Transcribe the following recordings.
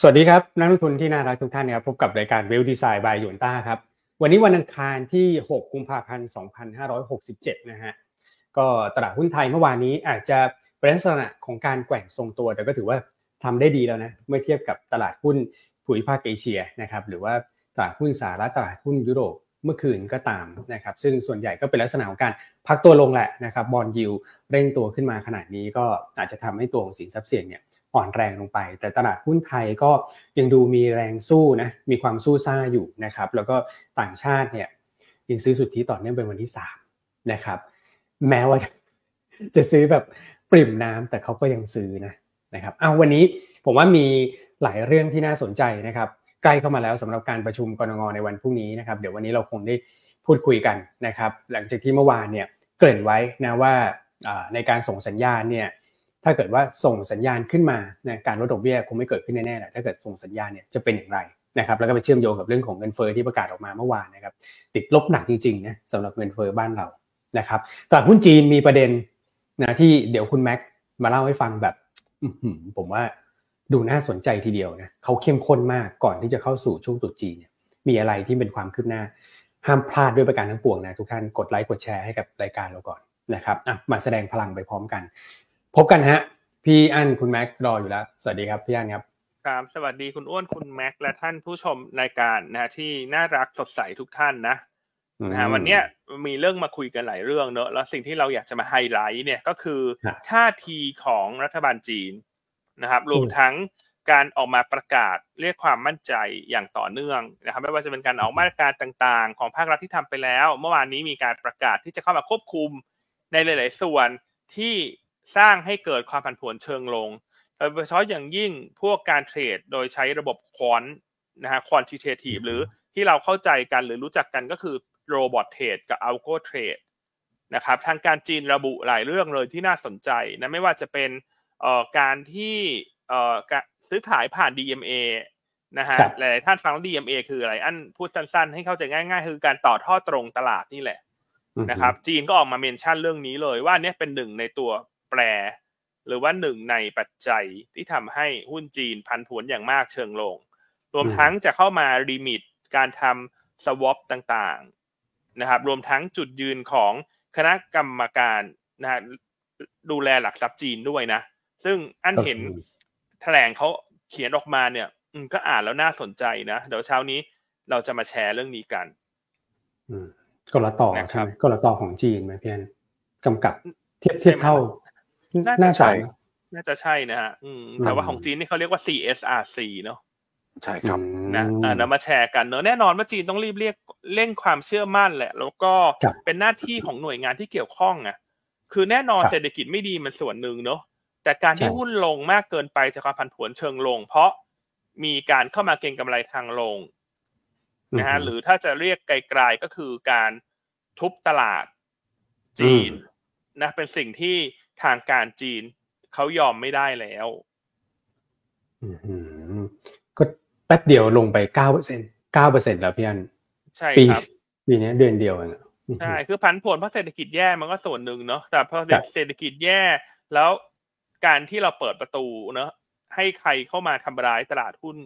สวัสดีครับ นักลงทุนที่น่ารักทุกท่านนะครับพบกับรายการเวลดีไซน์บายยูนต้าครับวันนี้วันอังคารที่ 6 กุมภาพันธ์ 2567 นะฮะก็ตลาดหุ้นไทยเมื่อวานนี้อาจจะเป็นลักษณะของการแกว่งทรงตัว แต่ก็ถือว่าทำได้ดีแล้วนะเมื่อเทียบกับตลาดหุ้นภูมิภาคเอเชียนะครับหรือว่าตลาดหุ้นสหรัฐตลาดหุ้นยุโรปเมื่อคืนก็ตามนะครับซึ่งส่วนใหญ่ก็เป็นลักษณะของการพักตัวลงแหละนะครับบอลยูเร่งตัวขึ้นมาขนาดนี้ก็อาจจะทำให้ตัวของสินทรัพย์เสี่ยงเนี่ย อ่อนแรงลงไป แต่ตลาดหุ้นไทยก็ยังดูมีแรงสู้นะมีความสู้ซ่าอยู่นะครับแล้วก็ต่างชาติเนี่ยยังซื้อสุทธิต่อเนื่องเป็นวันที่3นะครับแม้ว่าจะซื้อแบบปริ่มน้ำแต่เขาก็ยังซื้อนะนะครับเอาวันนี้ผมว่ามีหลายเรื่องที่น่าสนใจนะครับใกล้เข้ามาแล้วสำหรับการประชุมกรงงในวันพรุ่งนี้นะครับเดี๋ยววันนี้เราคงได้พูดคุยกันนะครับหลังจากที่เมื่อวานเนี่ยเกริ่นไว้นะว่าในการส่งสัญญาณเนี่ย ถ้าเกิดว่าส่งสัญญาณขึ้นมานะการลดดอกเบี้ยคงไม่เกิดขึ้นแน่ๆแหละถ้าเกิดส่งสัญญาณเนี่ยจะเป็นอย่างไรนะครับแล้วก็ไปเชื่อมโยงกับเรื่องของเงินเฟอ้อที่ประกาศออกมาเมื่อวานนะครับติดลบหนักจริงๆนะสำหรับเงินเฟอ้อบ้านเรานะครับตลาดหุ้นจีนมีประเด็นนะที่เดี๋ยวคุณแม็กมาเล่าให้ฟังแบบผมว่าดูน่าสนใจทีเดียวนะเขาเข้มข้นมากก่อนที่จะเข้าสู่ช่วงตุจีนเนี่ยมีอะไรที่เป็นความคืบหน้า ห้ามพลาดด้วยประการทั้งปวงนะทุกท่านกดไลค์กดแชร์ให้กับรายการเราก่อนนะครับมาแสดงพลังไปพร้อมกัน พบกันฮะ พี่อันคุณแม็กรออยู่แล้ว สวัสดีครับพี่อันครับครับสวัสดีคุณอ้วนคุณแม็กและท่านผู้ชมรายการนะที่น่ารักสดใสทุกท่านนะนะฮะวันนี้มีเรื่องมาคุยกันหลายเรื่องเนอะแล้วสิ่งที่เราอยากจะมาไฮไลท์เนี่ยก็คือท่าทีของรัฐบาลจีนนะครับรวมทั้งการออกมาประกาศเรียกความมั่นใจอย่างต่อเนื่องนะครับไม่ว่าจะเป็นการออกมาตรการต่างๆ ของภาครัฐที่ทำไปแล้ว เมื่อวานนี้มีการประกาศที่จะเข้ามาควบคุมในหลาย ๆ ส่วนที่ สร้างให้เกิดความผันผวนเชิงลงโดยเฉพาะอย่างยิ่งพวกการเทรดโดยใช้ระบบควอนนะฮะควอนติเททีฟหรือที่เราเข้าใจกันหรือรู้จักกันก็คือโรบอทเทรดกับอัลโกเทรดนะครับทางการจีนระบุหลายเรื่องเลยที่น่าสนใจนะไม่ว่าจะเป็นการที่ซื้อขายผ่าน DMA นะฮะหลายท่านฟัง DMA คืออะไรอันพูดสั้นๆ ให้เข้าใจง่าย ๆ คือการต่อท่อตรงตลาดนี่แหละนะครับจีนก็ออกมาเมนชั่นเรื่องนี้เลยว่าเนี่ยเป็นหนึ่งในตัวแปร หรือว่าหนึ่งในปัจจัยที่ทำให้หุ้นจีนพันผวนอย่างมากเชิงลง รวมทั้งจะเข้ามารีมิตการทำสวอปต่างๆนะครับ รวมทั้งจุดยืนของคณะกรรมการนะฮะดูแลหลักทรัพย์จีนด้วยนะ ซึ่งอันเห็นแถลงเขาเขียนออกมาเนี่ยก็อ่านแล้วน่าสนใจนะ เดี๋ยวเช้านี้เราจะมาแชร์เรื่องนี้กันกลต่อใช่ไหมกลต่อของจีนไหมพี่อนกำกับเทียบเทียบเท่า น่าจะน่าจะใช่นะฮะแต่ว่าของจีนนี่เขาเรียกว่า CSRC เนาะใช่ครับนะนำมาแชร์กันเนอะแน่นอนว่าจีนต้องรีบเรียกเร่งความเชื่อมั่นแหละ แล้วก็เป็นหน้าที่ของหน่วยงานที่เกี่ยวข้องอะคือแน่นอนเศรษฐกิจไม่ดีมันส่วนหนึ่งเนาะแต่การที่หุ้นลงมากเกินไปจากความผันผวนเชิงลง เพราะมีการเข้ามาเก็งกำไรทางลงนะฮะหรือถ้าจะเรียกไกลๆก็คือการทุบตลาดจีนนะเป็นสิ่งที่ ทางการจีนเขายอมไม่ได้แล้วก็แป๊บเดียวลงไปเก้าเปอร์เซ็นเก้าเปอร์เซ็นแล้วพี่อันใช่ครับปีนี้เดือนเดียวเองใช่คือผันผวนเพราะเศรษฐกิจแย่มันก็ส่วนหนึ่งเนาะแต่พอเศรษฐกิจแย่แล้วการที่เราเปิดประตูเนอะให้ใครเข้ามาทำร้ายตลาดหุ้น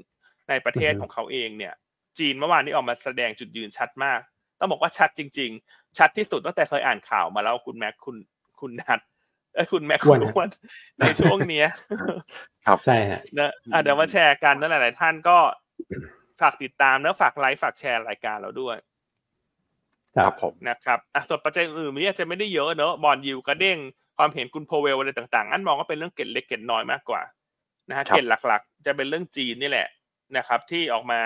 ในประเทศของเขาเองเนี่ย จีนเมื่อวานนี้ออกมาแสดงจุดยืนชัดมาก ต้องบอกว่าชัดจริง ๆ ชัดที่สุดตั้งแต่เคยอ่านข่าวมาแล้วคุณแม็กคุณคุณนัท เอคุณแม็กคุณวันในช่วงเนี้ย ครับใช่ฮะนะเดี๋ยวมาแชร์กันนะหลาย ๆ ท่านก็ฝากติดตามแล้วฝากไลค์ฝากแชร์รายการเราด้วย ครับผมนะครับอะส่วนปัจจัยอื่นนี้อาจจะไม่ได้เยอะเนอะบอลยิวกระเด้งความเห็นคุณโพเวลอะไรต่าง ๆ อันมองว่าเป็นเรื่องเก็ดเล็กเก็ดน้อยมากกว่านะฮะเก็ดหลัก ๆ จะเป็นเรื่องจีนนี่แหละนะครับ ที่ออกมา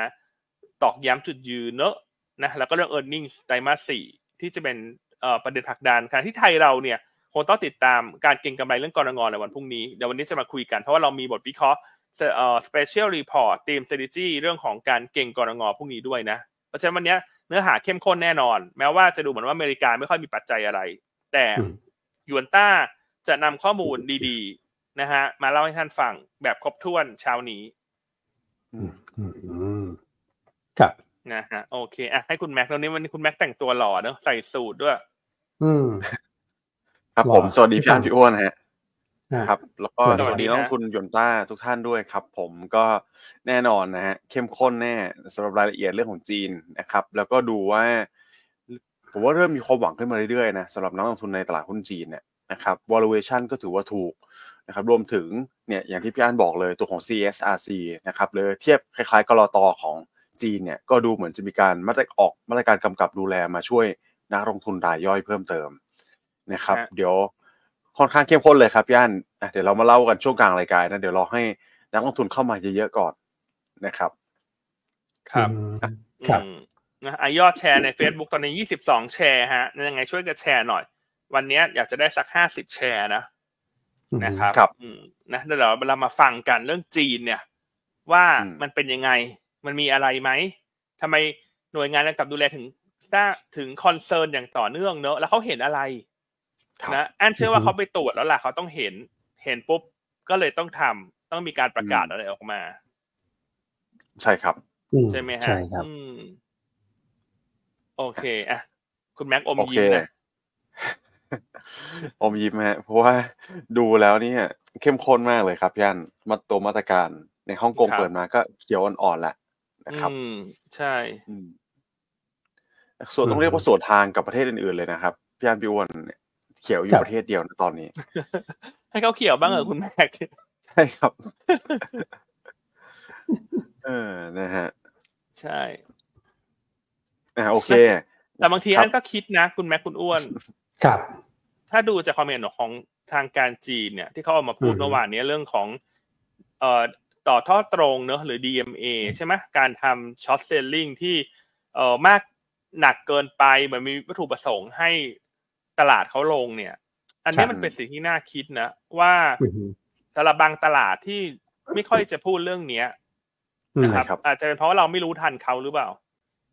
ตอกย้ำจุดยืนเนอะนะแล้วก็เรื่อง e a r n i n g ไตรมาสสี่ที่จะเป็นประเด็นผลักดันขณะที่ไทยเราเนี่ย คงต้องติดตามการเก็งกำไรเรื่องกรงงในวันพรุ่งนี้เดี๋ยววันนี้จะมาคุยกัน เพราะว่าเรามีบทวิเคราะห์เอ่อ special report team strategy เรื่องของการเก่งกรงงพรุ่งนี้ด้วยนะ เพราะฉะนั้นวันนี้เนื้อหาเข้มข้นแน่นอน แม้ว่าจะดูเหมือนว่าอเมริกาไม่ค่อยมีปัจจัยอะไร แต่ยูนต้าจะนำข้อมูลดีๆนะฮะมาเล่าให้ท่านฟังแบบครบถ้วนเช้านี้ครับนะฮะโอเคอะให้คุณแม็กตอนนี้วันนี้คุณแม็กแต่งตัวหล่อเนอะใส่สูทด้วย อืม ครับผม สวัสดีพี่อันพี่อ้วนฮะครับ แล้วก็สสวัวัสสดีดีนะนักลงทุนยนต้าทุกท่านด้วยครับ ผมก็แน่นอนนะฮะเข้มข้นแน่สำหรับรายละเอียดเรื่องของจีนนะครับ แล้วก็ดูว่าผมว่าเริ่มมีความหวังขึ้นมาเรื่อยๆนะสำหรับนักลงทุนในตลาดหุ้นจีนเนี่ยนะครับ valuation ก็ถือว่าถูกนะครับรวมถึงเนี่ยอย่างที่พี่อันบอกเลยตัวของ CSRC นะครับเลยเทียบคล้ายๆกรอตอของจีนเนี่ยก็ดูเหมือนจะมีการมาตรออกมาตรการกำกับดูแลมาช่วยนักลงทุนรายย่อยเพิ่มเติม นะครับฮะเดี๋ยวค่อนข้างเข้มข้นเลยครับพี่อันอะเดี๋ยวเรามาเล่ากันช่วงกลางรายการนะเดี๋ยวรอให้นักลงทุนเข้ามาเยอะๆก่อนนะครับ ครับอืมครับอืมนะอะยอดแชร์ใน Facebook ตอนนี้22แชร์ฮะยังไงช่วยกันแชร์หน่อย วันนี้อยากจะได้สัก50แชร์นะนะครับครับอืมนะเดี๋ยวเราเรามาฟังกันเรื่องจีนเนี่ย ว่าอืมมันเป็นยังไง มันมีอะไรไหมทำไมหน่วยงานกำกับดูแลถึงถึงคอนเซิร์นอย่างต่อเนื่องเนอะแล้วเขาเห็นอะไรครับ นะอันเชื่อว่าอือฮึเขาไปตรวจแล้วล่ะเขาต้องเห็น เห็นปุ๊บก็เลยต้องทำต้องมีการประกาศอืมอะไรออกมา ใช่ครับอืใช่ไหมฮะใช่ครับอืมโอเคอะคุณแม็กอมโอเคยิ้มนะอมยิ้มฮะเพราะว่าดูแล้วเนี่ย เข้มข้นมากเลยครับพี่อันมาตัวมาตรการในฮ่องกงครับเปิดมาก็เขียวอ่อนๆแหละนะครับอืมใช่อืมส่วนต้องเรียกว่าส่วนทางกับประเทศอื่นๆเลยนะครับพี่อันพี่อ้วนเนี่ย เขียวอยู่ประเทศเดียวนะตอนนี้ ให้เขาเขียวบ้างเหรอคุณแม็กใช่ครับ เออนะฮะ ใช่อ่าโอเค แต่บางทีครับอันก็คิดนะ คุณแม็กคุณอ้วน ครับ ถ้าดูจากคอมเมนต์ของทางการจีนเนี่ย ที่เขาออกมาพูดอืมเมื่อวานนี้เรื่องของ เอ่อต่อท่อตรงเนอะหรือ DMA ใช่ไหมการทำช็อตเซลลิงที่เอ่อมากหนักเกินไปเหมือนมีวัตถุประสงค์ให้ ตลาดเขาลงเนี่ย อันนี้ครับมันเป็นสิ่งที่น่าคิดนะ ว่าอืมสำหรับบางตลาดที่ไม่ค่อยจะพูดเรื่องเนี้ยอืมนะคใช่รับครับ อาจจะเป็นเพราะว่าเราไม่รู้ทันเขาหรือเปล่า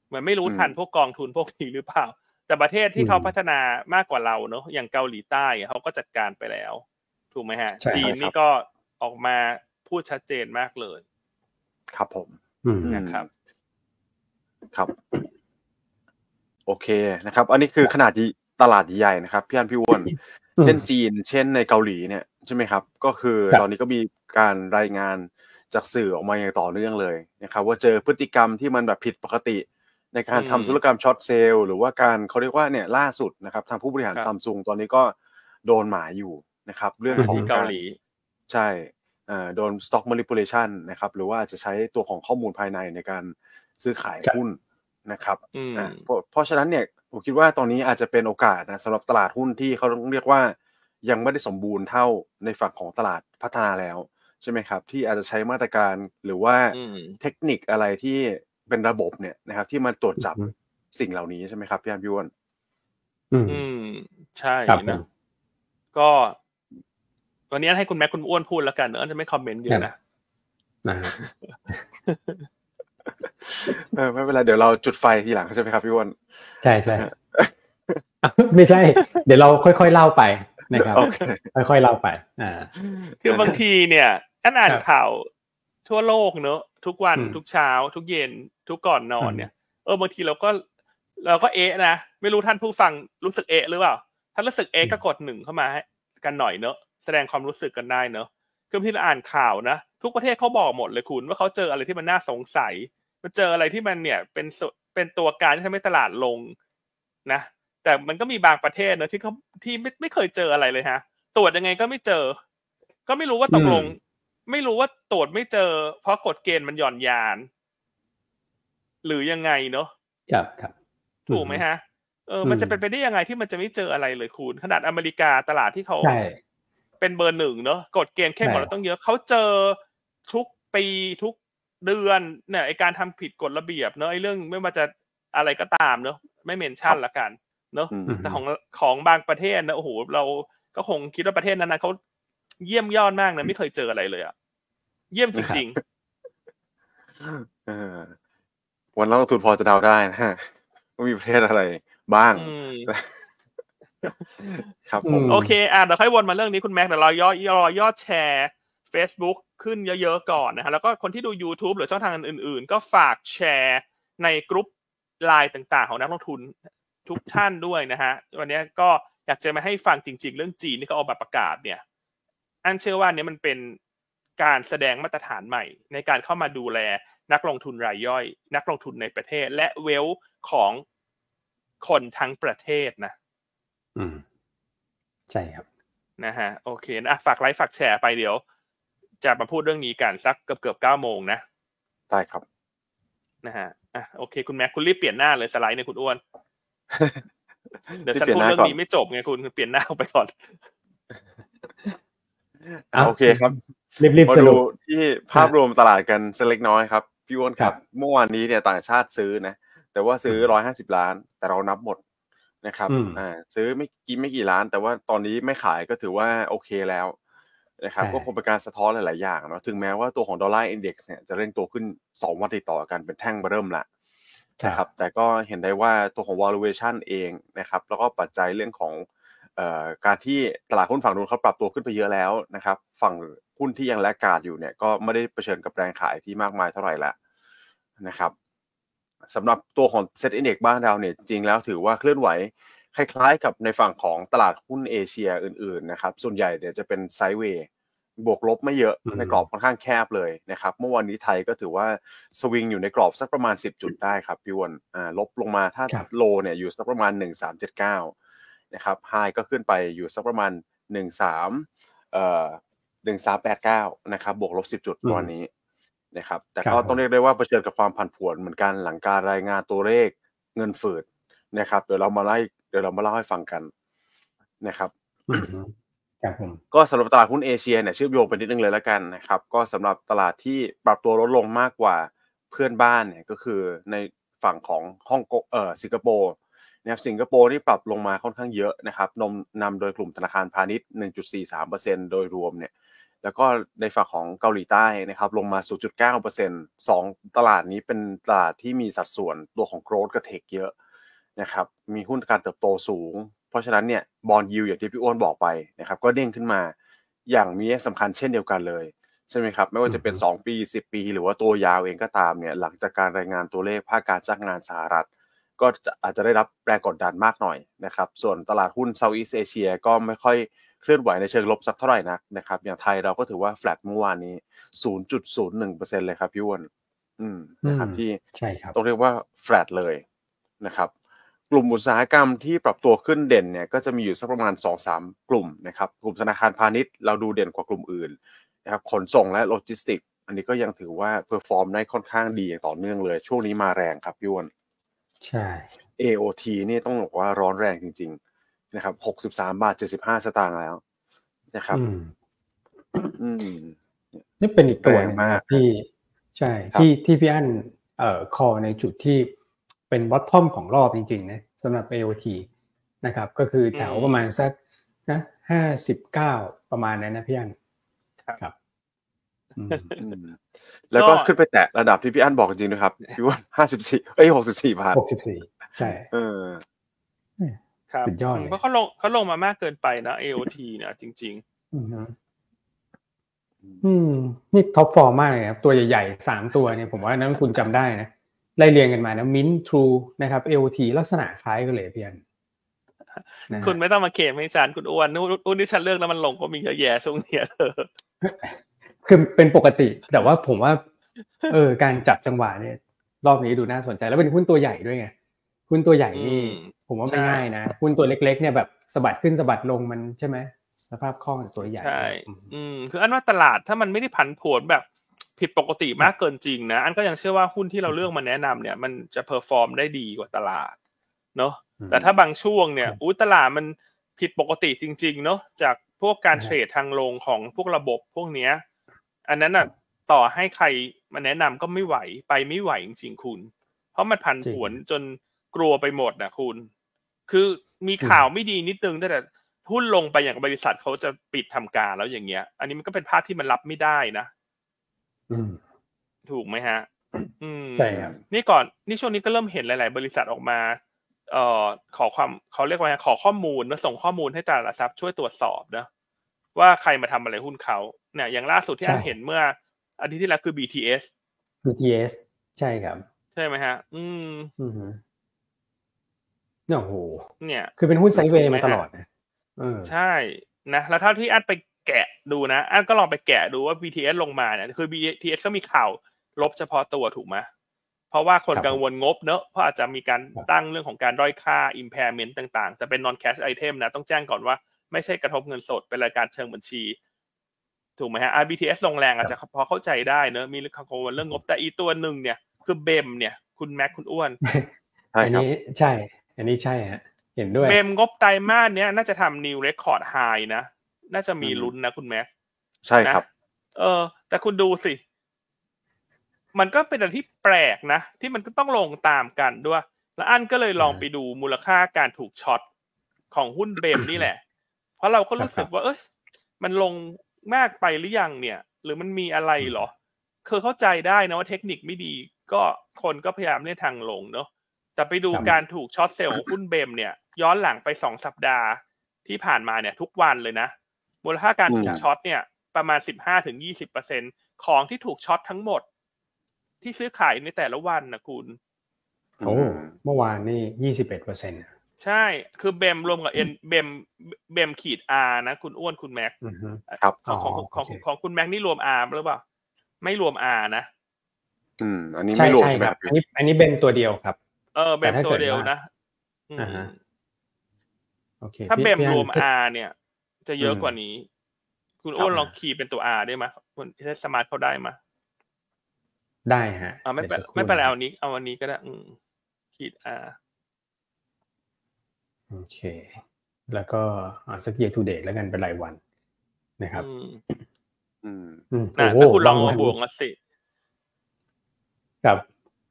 เหมือนไม่รู้ทันอืมพวกกองทุนพวกนี้หรือเปล่า แต่ประเทศที่อืมเขาพัฒนามากกว่าเราเนอะอย่างเกาหลีใต้อะเขาก็จัดการไปแล้ว ถูกไหมฮะใช่ครับจีนนี่ก็ออกมาพูดชัดเจนมากเลย ครับผมอืมนะครับ ครับ โอเคนะครับ อันนี้คือขนาด ตลาดใหญ่นะครับพี่อันพี่อ้วนเช่นจีน เช่นในเกาหลีเนี่ยใช่ไหมครับ ก็คือครับตอนนี้ก็มีการรายงานจากสื่อออกมาอย่างต่อเนื่องเลยนะครับ ว่าเจอพฤติกรรมที่มันแบบผิดปกติ ในการอืมทำธุรกรรมช็อตเซลล์หรือว่าการเขาเรียกว่าเนี่ยล่าสุดนะครับ ทางผู้บริหารครับซัมซุงตอนนี้ก็โดนหมายอยู่นะครับ เรื่องของที่เกาหลีใช่เอ่อโดน stock manipulation นะครับ หรือว่าจะใช้ตัวของข้อมูลภายในในการซื้อขายครับหุ้นนะครับอืมอะเพราะเพราะฉะนั้นเนี่ย ผมคิดว่าตอนนี้อาจจะเป็นโอกาสนะสำหรับตลาดหุ้นที่เขาต้องเรียกว่ายังไม่ได้สมบูรณ์เท่าในฝั่งของตลาดพัฒนาแล้วใช่ไหมครับ ที่อาจจะใช้มาตรการหรือว่าอืมเทคนิคอะไรที่เป็นระบบเนี่ยนะครับ ที่มันตรวจจับอืมสิ่งเหล่านี้ใช่ไหมครับพี่อันพี่อ้วนอืมอืมใช่ครับผมนะก็วันนี้ให้คุณแม็กคุณอ้วนพูดแล้วกันเนอะจะไม่คอมเมนต์เยอะนะนะฮะ เออไม่เป็นไรเดี๋ยวเราจุดไฟทีหลังใช่ไหมครับพี่อ้วนใช่ใช่ไม่ใช่ เดี๋ยวเราค่อยๆเล่าไปนะครับโอเคค่อยๆเล่าไป อ่า คือบางทีเนี่ยอันอ่านครับข่าวทั่วโลกเนอะทุกวันอืมทุกเช้า ทุกเย็น ทุกก่อนนอนอืมเนี่ย เออบางทีเราก็เราก็เอะนะไม่รู้ท่านผู้ฟังรู้สึกเอะหรือเปล่าถ้ารู้สึกเอะก็กดหนึ่งเข้ามาให้กันหน่อยเนอะแสดงความรู้สึกกันได้เนอะคือบางทีเราอ่านข่าวนะ ทุกประเทศเขาบอกหมดเลยคุณ ว่าเขาเจออะไรที่มันน่าสงสัย มันเจออะไรที่มันเนี่ยเป็นส่วนเป็นตัวการที่ทำให้ตลาดลงนะ แต่มันก็มีบางประเทศเนอะที่เขาที่ไม่ไม่เคยเจออะไรเลยฮะ ตรวจยังไงก็ไม่เจอ ก็ไม่รู้ว่าตกลงอืมไม่รู้ว่าตรวจไม่เจอ เพราะกฎเกณฑ์มันหย่อนยาน หรือยังไงเนอะครับครับถูกไหมฮะเออมันอืมจะเป็นไปได้ยังไงที่มันจะไม่เจออะไรเลยคุณ ขนาดอเมริกาตลาดที่เขาใช่เป็นเบอร์หนึ่งเนอะกฎเกณฑ์เข้มกว่าใช่เราต้องเยอะเขาเจอ ทุกปีทุกเดือนเนี่ยไอการทำผิดกฎระเบียบเนอะไอเรื่องไม่ว่าจะอะไรก็ตามเนอะไม่เมนชั่นละกัน เนอะอืมแต่ของของบางประเทศนะโอ้โหเราก็คงคิดว่าประเทศนั้นนะเขาเยี่ยมยอดมากนะไม่เคยเจออะไรเลยอะเยี่ยมจริงเออวันนักลงทุนพอจะเดาได้นะฮะว่ามีประเทศอะไรบ้างๆอืมครับผมอืมโอเค อะเดี๋ยวค่อยวนมาเรื่องนี้คุณแม็กเดี๋ยวเราย่อยอยอดแชร์ Facebook ขึ้นเยอะๆก่อนนะฮะแล้วก็คนที่ดู YouTube หรือช่องทางอื่นๆ ก็ฝากแชร์ในกลุ่มไลน์ต่างๆ ของนักลงทุนทุกท่านด้วยนะฮะวันนี้ก็อยากจะมาให้ฟังจริง ๆ เรื่องจีนที่เขาออกมาประกาศเนี่ยอันเชื่อว่าเนี้ยมันเป็นการแสดงมาตรฐานใหม่ ในการเข้ามาดูแลนักลงทุนรายย่อย นักลงทุนในประเทศ และเวลของคนทั้งประเทศนะ อืม ใช่ครับ นะฮะ โอเคนะฝากไลค์ฝากแชร์ไปเดี๋ยว จะมาพูดเรื่องนี้กันสักเกือบเกือบเก้าโมงนะได้ครับนะฮะอะโอเค คุณแม็กคุณรีบเปลี่ยนหน้าเลยสไลด์เนี่ยคุณอ้วนเดี๋ยวฉันรีบพูดเปลี่ยนหน้าเรื่องก่อนนี้ไม่จบไงคุณคุณเปลี่ยนหน้าออกไปก่อนอะโอเคครับรีบมาๆสดูรุปที่ภาพรวมตลาดกันสักเล็กน้อยครับพี่อ้วนคครัรับบเมื่อวานนี้เนี่ยต่างชาติซื้อนะ แต่ว่าซื้อร้อยห้าสิบล้าน แต่เรานับหมดนะครับอืมอ่าซื้อไม่กี่ไม่กี่ล้าน แต่ว่าตอนนี้ไม่ขายก็ถือว่าโอเคแล้ว นะครับใช่ก็คงเป็นการสะท้อนหลาย ๆ อย่างเนาะถึงแม้ว่าตัวของดอลลาร์อินเด็กซ์เนี่ยจะเร่งตัวขึ้นสองวันติดต่อกันเป็นแท่งเริ่มละนะครับแต่ก็เห็นได้ว่าตัวของ valuation เองนะครับแล้วก็ปัจจัยเรื่องของเอ่อการที่ตลาดหุ้นฝั่งนู้นเขาปรับตัวขึ้นไปเยอะแล้วนะครับ ฝั่งหุ้นที่ยังแลกขาดอยู่เนี่ยก็ไม่ได้เผชิญกับแรงขายที่มากมายเท่าไหร่ละนะครับสำหรับตัวของ Set Index บ้านเราเนี่ยจริงๆแล้วถือว่าเคลื่อนไหว คล้ายๆ กับในฝั่งของตลาดหุ้นเอเชียอื่นๆนะครับ ส่วนใหญ่เนี่ยจะเป็นไซด์เวย์บวกลบไม่เยอะอืมในกรอบค่อนข้างแคบเลยนะครับ เมื่อวันนี้ไทยก็ถือว่าสวิงอยู่ในกรอบสักประมาณ 10 จุดได้ครับพี่วอนอ่าลบลงมาถ้าครับโลเนี่ยอยู่สักประมาณ 1379นะครับไฮก็ขึ้นไปอยู่สักประมาณ 13เอ่อ1389นะครับบวกลบ 10 จุดอืมวันนี้นะครับแต่ครับก็ต้องผมเรียกได้ว่าเผชิญกับความผันผวนเหมือนกันหลังการรายงานตัวเลขเงินฝืดนะครับเดี๋ยวเรามาไล่ เดี๋ยวเรามาเล่าให้ฟังกันนะครับอืมครับผมก็สำหรับตลาดหุ้นเอเชียเนี่ยเชื่อมโยงไปนิดนึงเลยแล้วกันนะครับ ก็สำหรับตลาดที่ปรับตัวลดลงมากกว่าเพื่อนบ้านเนี่ยก็คือในฝั่งของฮ่องกงเอ่อสิงคโปร์นะครับสิงคโปร์ที่ปรับลงมาค่อนข้างเยอะนะครับนำนำโดยกลุ่มธนาคารพาณิชย์ 1.43%โดยรวมเนี่ยแล้วก็ในฝั่งของเกาหลีใต้นะครับลงมา 0.9%สองตลาดนี้เป็นตลาดที่มีสัดส่วนตัวของโกรดกับเทคเยอะ นะครับมีหุ้นการเติบโตสูง เพราะฉะนั้นเนี่ยบอลยูอย่างที่พี่อ้วนบอกไปนะครับก็เด้งขึ้นมาอย่างมีนัยสำคัญเช่นเดียวกันเลยใช่ไหมครับไม่ว่าจะเป็นอือฮึ2ปี 10 ปี หรือว่าตัวยาวเองก็ตามเนี่ยหลังจากการรายงานตัวเลขภาคการจ้างงานสหรัฐ ก็จะอาจจะได้รับแรงกดดันมากหน่อยนะครับส่วนตลาดหุ้น Southeast Asia ก็ไม่ค่อยเคลื่อนไหวในเชิงลบสักเท่าไหร่นักนะครับอย่างไทยเราก็ถือว่าแฟลตเมื่อวานนี้ 0.01%เลยครับพี่อ้วนอืมนะครับอืมที่ใช่ครับต้องเรียกว่าแฟลตเลยนะครับ กลุ่มอุตสาหกรรมที่ปรับตัวขึ้นเด่นเนี่ยก็จะมีอยู่สักประมาณ 2-3 กลุ่มนะครับกลุ่มธนาคารพาณิชย์เราดูเด่นกว่ากลุ่มอื่นนะครับขนส่งและโลจิสติกส์ อันนี้ก็ยังถือว่า perform ได้ค่อนข้างดีอย่างต่อเนื่องเลย ช่วงนี้มาแรงครับพี่อ้วนใช่ AOT นี่ต้องบอกว่าร้อนแรงจริง ๆ นะครับ63บาท75สตางค์แล้วนะครับอืมอืมนี่เป็นอีกตัวหนึงแรงมากนะครับที่ใช่ครับที่ที่พี่อั้นเอ่อคอในจุดที่ เป็นบอททอมของรอบจริงๆนะสำหรับ AOT นะครับ ก็คือแถวอืมประมาณสักนะห้าสิบเก้าประมาณนั้นนะพี่อั้นครับครับอืมอืมแล้วก็ก็ขึ้นไปแตะระดับที่พี่อั้นบอกจริงๆนะครับพี่อ้วน54เอ้ย64บาทหกสิบสี่ใช่เออครับสุดยอดเลยเพราะเขาลงเขาลงมามากเกินไปนะ AOT เนี่ยจริงอืมฮึอืมนี่ท็อปฟอร์มมากเลยนะครับ ตัวใหญ่ๆสามตัวเนี่ยผมว่านั้นคุณจำได้นะ ไล่เรียงกันมานะมินทรูนะครับ AOT ลักษณะคล้ายกันเลยพี่อันนะฮะๆคุณไม่ต้องมาเคลมให้ฉันคุณอ้วนนู่นอุ้นที่ฉันเลือกแล้วมันลงก็มีเยอะแยะช่วงเนี้ยเธอคือเป็นปกติ แต่ว่าผมว่า เออ การจับจังหวะเนี่ย รอบนี้ดูน่าสนใจ แล้วเป็นหุ้นตัวใหญ่ด้วยไงหุ้นตัวใหญ่นี่อืมผมว่าใช่ไม่ง่ายนะหุ้นตัวเล็ก ๆ เนี่ยแบบสะบัดขึ้นสะบัดลงมันใช่ไหมสภาพคล่องกับตัวใหญ่ใช่อืมอืมคืออันว่าตลาดถ้ามันไม่ได้ผันผวนแบบ ผิดปกติมากเกินจริงนะ อันก็ยังเชื่อว่าหุ้นที่เราเลือกมาแนะนำเนี่ย มันจะ perform ได้ดีกว่าตลาดเนอะอืมแต่ถ้าบางช่วงเนี่ยครับอู้ตลาดมันผิดปกติจริง ๆ เนอะจากพวกการครับเทรดทางลงของพวกระบบพวกเนี้ย อันนั้นอะต่อให้ใครมาแนะนำก็ไม่ไหวไปไม่ไหวจริงๆคุณ เพราะมันผันผวนจนกลัวไปหมดนะคุณ คือมีข่าวไม่ดีนิดนึงแต่หุ้นลงไปอย่างบริษัทเขาจะปิดทำการแล้วอย่างเงี้ย อันนี้มันก็เป็นภาพที่มันรับไม่ได้นะอืม ถูกไหมฮะ อืมใช่ครับนี่ก่อนนี่ช่วงนี้ก็เริ่มเห็นหลาย ๆ บริษัทออกมา เอ่อ ขอความเขาเรียกว่าไงขอข้อมูลแล้วส่งข้อมูลให้ตลาดหลักทรัพย์ช่วยตรวจสอบนะว่าใครมาทำอะไรหุ้นเขาเนี่ยอย่างล่าสุดที่ใช่อันเห็นเมื่ออาทิตย์ที่แล้วคือ BTS BTS ใช่ครับ ใช่ไหมฮะ อืมอือฮึเนี่ยโอ้โหเนี่ย คือเป็นหุ้นไซด์เวย์ถูกไหมมาตลอดนะเออใช่นะแล้วเท่าที่อัดไป แกะดูนะอันก็ลองไปแกะดูว่า BTS ลงมาเนี่ยคือ BTS ก็มีข่าวลบเฉพาะตัวถูกไหมเพราะว่าคนกังวลงบเนอะเพราะอาจจะมีการตั้งเรื่องของการด้อยค่า impairment ต่างๆ แต่เป็น non cash item นะ ต้องแจ้งก่อนว่าไม่ใช่กระทบเงินสดเป็นรายการเชิงบัญชี ถูกไหมฮะ RBTS ลงแรงอาจจะพอเข้าใจได้เนอะมีกังวลเรื่องงบแต่อีตัวหนึ่งเนี่ย คือเบมเนี่ย คุณแม็กคุณอ้วนใช่อันครับนี้ใช่ อันนี้ใช่ฮะเห็นด้วยเบมงบไตรมาสเนี้ยน่าจะทำ new record high นะ น่าจะมีลุ้นนะคุณแม็กใช่ครับนะเออ แต่คุณดูสิ มันก็เป็นอะไรที่แปลกนะ ที่มันก็ต้องลงตามกันด้วย แล้วอันก็เลยลองไปดูมูลค่าการถูก short ของหุ้น BEM นี่แหละ เพราะเราก็รู้สึกว่า เอ้ยมันลงมากไปหรือยังเนี่ย หรือมันมีอะไรเหรอ คือเข้าใจได้นะว่าเทคนิคไม่ดี ก็คนก็พยายามเล่นทางลงเนาะแต่ไปดูครับการถูก short sell ของหุ้น BEM เนี่ย ย้อนหลังไปสองสัปดาห์ที่ผ่านมาเนี่ย ทุกวันเลยนะ มูลค่าการถูกอืมช็อตเนี่ยประมาณสิบห้าถึงยี่สิบเปอร์เซ็นของที่ถูกช็อตทั้งหมด ที่ซื้อขายในแต่ละวันนะคุณโอ้เมื่อวานนี่ยี่สิบเอ็ดเปอร์เซ็นต์ใช่ คือเบมรวมกับเอ็นเบมเบมขีดอานะ คุณอ้วนคุณแม็กอือฮึครับของของอ๋อของโอเคของคุณแม็กนี่รวมอาหรือเปล่า ไม่รวมอานะ อืม อันนี้ใช่ไม่รวมใช่ใช่ไหมคครัรับบอันนี้ อันนี้เป็นตัวเดียวครับ เออ เบมแต่ถ้าตัวเกิดเดียวว่านะอืมอ่าฮะโอเค ถ้าพี่เบมพี่อั้นรวมอาเนี่ย จะเยอะอืมกว่านี้ คุณครับอ้วนลองคีย์เป็นตัวอาได้ไหมคุณใช้สมาร์ทเขาได้ไหมได้ฮะอ่าไม่เป็นดี๋ยวสักคไม่เป็นไระเอานี้เอาอันนี้ก็ได้ อืมขีดอาโอเค แล้วก็อ่าสัก year to date แล้วกันเป็นรายวันนะครับ อืม อืมอืมนะโอ้โหแล้วคุณลองบมาวันบวกมาสิครับ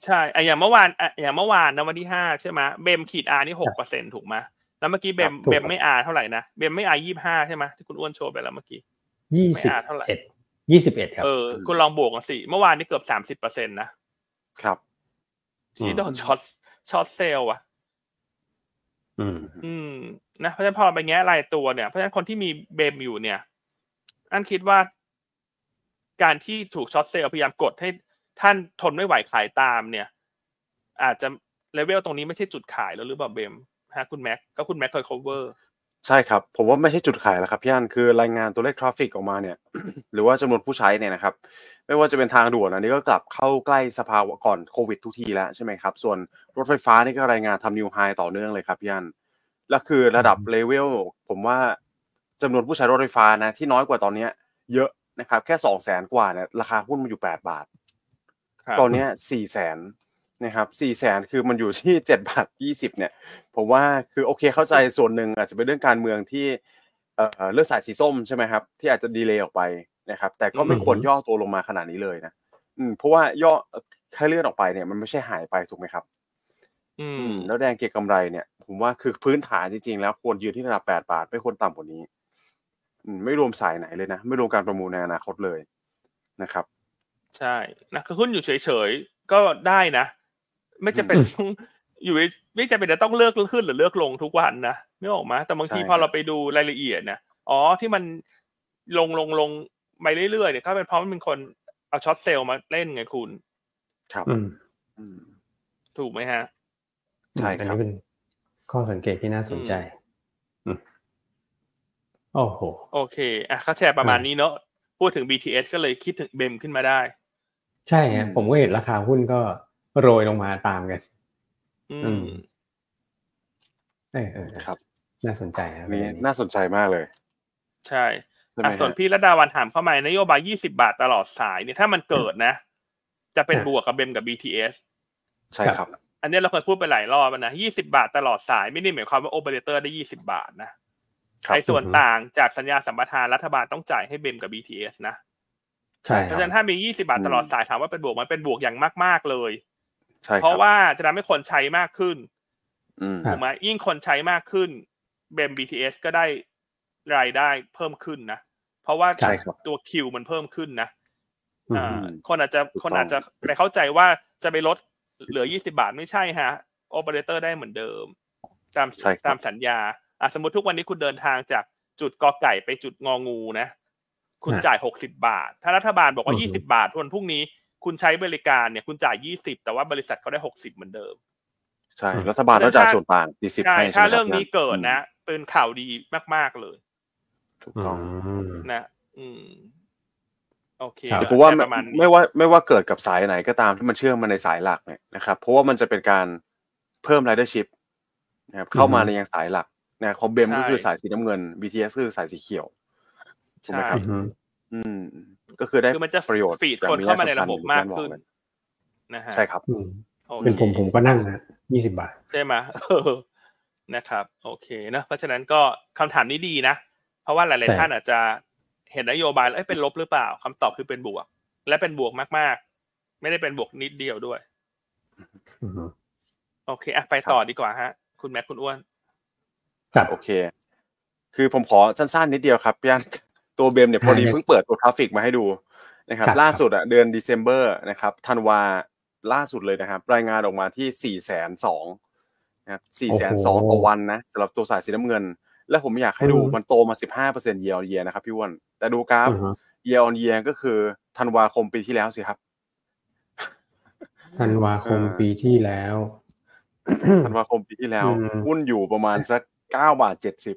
ใช่อะอย่างเมื่อวานอะอย่างเมื่อวานนะวันที่ห้าใช่ไหมเบมขีดอานี่หกเปอร์เซ็นถูกไหม แล้วเมื่อกี้เบมครับถูกเบมไม่อาเท่าไหร่นะเบมไม่อายี่ห้าใช่ไหมที่คุณอ้วนโชว์ไปแล้วเมื่อกี้ยี่ไม่สิบอ่านเท่าไหร่เอ็ดยี่สิบเอ็ดครับเออคุณลองบวกกันสิเมื่อวานนี้เกือบสามสิบเปอร์เซ็นตนะครับ ที่อืมโดนช็อตช็อตเซลล์อะอืม อืมนะเพราะฉะนั้นพอไปแง่รายตัวเนี่ยเพราะฉะนั้นคนที่มีเบมอยู่เนี่ย อันคิดว่า การที่ถูก short sell พยายามกดให้ท่านทนไม่ไหวขายตามเนี่ย อาจจะเลเวลตรงนี้ไม่ใช่จุดขายแล้วหรือเปล่า BEM ฮะคุณแม็กก็คุณแม็กเคย cover ใช่ครับ ผมว่าไม่ใช่จุดขายแล้วครับพี่อันคือรายงานตัวเลข traffic ออกมาเนี่ย หรือว่าจำนวนผู้ใช้เนี่ยนะครับ ไม่ว่าจะเป็นทางด่วนอันนี้ก็กลับเข้าใกล้สภาวะก่อนโควิดทุกทีแล้วใช่ไหมครับ ส่วนรถไฟฟ้านี่ก็รายงานทำ new high ต่อเนื่องเลยครับพี่อันแล้วคือระดับเลเวลผมว่าจำนวนผู้ใช้รถไฟฟ้านะ ที่น้อยกว่าตอนเนี้ย เยอะนะครับ แค่สองแสนกว่าเนี่ยราคาหุ้นมันอยู่แปดบาทครับตอนเนี้ยสี่แสน นะครับสี่แสนคือมันอยู่ที่เจ็ดบาทยี่สิบเนี่ย ผมว่าคือโอเคเข้าใจส่วนหนึ่งอาจจะเป็นเรื่องการเมืองที่เอ่อเลือกสายสีส้มใช่ไหมครับ ที่อาจจะดีเลย์ออกไปนะครับ แต่ก็ไม่อืมควรย่อตัวลงมาขนาดนี้เลยนะอืมเพราะว่าย่อแค่เลื่อนออกไปเนี่ย มันไม่ใช่หายไปถูกไหมครับ อือืมมแล้วแดงเก็งกำไรเนี่ย ผมว่าคือพื้นฐานจริงๆแล้วควรยืนที่ระดับแปดบาท ไม่ควรต่ำกว่านี้ อืมไม่รวมสายไหนเลยนะไม่รวมการประมูลในอนาคตเลยนะครับ ใช่นะคือหุ้นอยู่เฉยๆก็ได้นะ ไม่จะเป็นอืมต้องอยู่ไม่จะเป็นจะต้องเลือกขึ้นหรือเลือกลงทุกวันนะนึกออกไหมแต่บางทีใช่พอครับเราไปดูรายละเอียดนะอ๋อที่มันลงลงลงไปเรื่อยๆเนี่ยก็เป็นเพราะมันเป็นคนเอาช็อตเซลล์มาเล่นไงคุณ ครับอืมอืมถูกไหมฮะ ใช่อันครับนี้เป็นข้อสังเกตที่น่าสนใจอืมโอ้โห โอเค อะเขาแชร์ประมาณนี้เนอะพูดถึง BTS ก็เลยคิดถึงเบมขึ้นมาได้ ใช่ฮะอืมผมก็เห็นราคาหุ้นก็ โรยลงมาตามกัน อือืมมเออเออเออครับ น่าสนใจครับนี่ประเด็นนี้น่าสนใจมากเลย ใช่ใช่ไหมอะส่วนฮะพี่ระดาวันถามเข้ามานโยบาย 20 บาทตลอดสายเนี่ยถ้ามันเกิดนะ จะเป็นบวกกับเบมกับ BTS ใช่ครับ อันนี้เราเคยพูดไปหลายรอบแล้วนะ 20 บาทตลอดสายไม่ได้หมายความว่าโอเปอเรเตอร์ได้ 20 บาทนะครับไอ้ส่วนต่างจากสัญญาสัมปทานรัฐบาลต้องจ่ายให้เบมกับ BTS นะ ใช่ เพคราะรับฉะนั้นถ้ามี 20 บาทตลอดสายถามว่าเป็นบวกไหมันเป็นบวกอย่างมาก ๆ เลยใช่ค เพรับราะว่าจะทำให้คนใช้มากขึ้นอืมครัถูบกไหมยิ่งคนใช้มากขึ้นเบม BTS ก็ได้รายได้เพิ่มขึ้นนะ เพราะว่าใช่ครับตัวคิวมันเพิ่มขึ้นนะอืมอ่าคนอาจจะถูกต้องคนอาจจะไปเข้าใจว่าจะไปลดเหลือ20บาทไม่ใช่ฮะโอเปอเรเตอร์ได้เหมือนเดิม ตามใช่ครับตามสัญญาอะสมมติทุกวันนี้คุณเดินทางจากจุดกอไก่ไปจุดงองูนะ คุณฮะจ่าย60บาท ถ้ารัฐบาลบอกว่าอือฮึ20บาทวันพรุ่งนี้ คุณใช้บริการเนี่ยคุณจ่าย20แต่ว่าบริษัทเขาได้60เหมือนเดิม ใช่ รัฐบาลต้องจ่ายส่วนต่างดีสิบใช่ให้ถ้าใช่ไหมคบเรื่องนี้เกิดนะอืมเป็นข่าวดีมาก ๆเลย ถูกต้องมนะ อืมโอเคครับเดี๋ยวผมว่าใช้ไม่ประมาณนี้ไม่ว่าไม่ว่าเกิดกับสายไหนก็ตามที่มันเชื่อมมาในสายหลักเนี่ยนะครับ เพราะว่ามันจะเป็นการเพิ่ม ridership นะครับเข้ามาในยังสายหลักนะคอมเบมก็คือสายสีน้ำเงิน BTS ก็คือสายสีเขียวถูกไหมใช่ครับอืมอืม ก็คือได้คือมันจะประโยชน์ฟีดอย่งคนเข้ามาในระบบสำคัญมากขึ้นอย่งที่นะฮะใช่ครับอืมโอเคเป็นผมผมก็นั่งนะยี่สิบบาท ใช่ไหมเออนะครับ โอเคเนอะเพราะฉะนั้นก็คำถามนี้ดีนะ เพราะว่าหลายใช่ๆท่านอาจจะเห็นนโยบายแล้วเอ้ยเป็นลบหรือเปล่าคำตอบคือเป็นบวก และเป็นบวกมาก ๆ ไม่ได้เป็นบวกนิดเดียวด้วยอืมโอเคอะไปต่อดีกว่าฮะ คุณแม็กคุณอ้วนครับโอเค คือผมขอสั้น ๆ นิดเดียวครับพี่อัน ตัว BEM เนี่ยพอดีอ่าเพิ่งเปิดตัว traffic มาให้ดูนะครับครับล่าสุดอะเดือน December นะครับธันวาล่าสุดเลยนะครับ รายงานออกมาที่สี่แสนสองนะครับสี่แสนสองต่อวันนะสำหรับตัวสายสีน้ำเงิน แล้วผมอยากให้ดูมันโตมาสิบห้าเปอร์เซ็นต์ year on year นะครับพี่อ้วันแต่ดูกราฟอือฮึ year on year ก็คือธันวาคมปีที่แล้วสิครับธันวาคมอ่าปีที่แล้วธันวาคมปีที่แล้วอืมหุ้นอยู่ประมาณสักเก้าบาทเจ็ดสิบ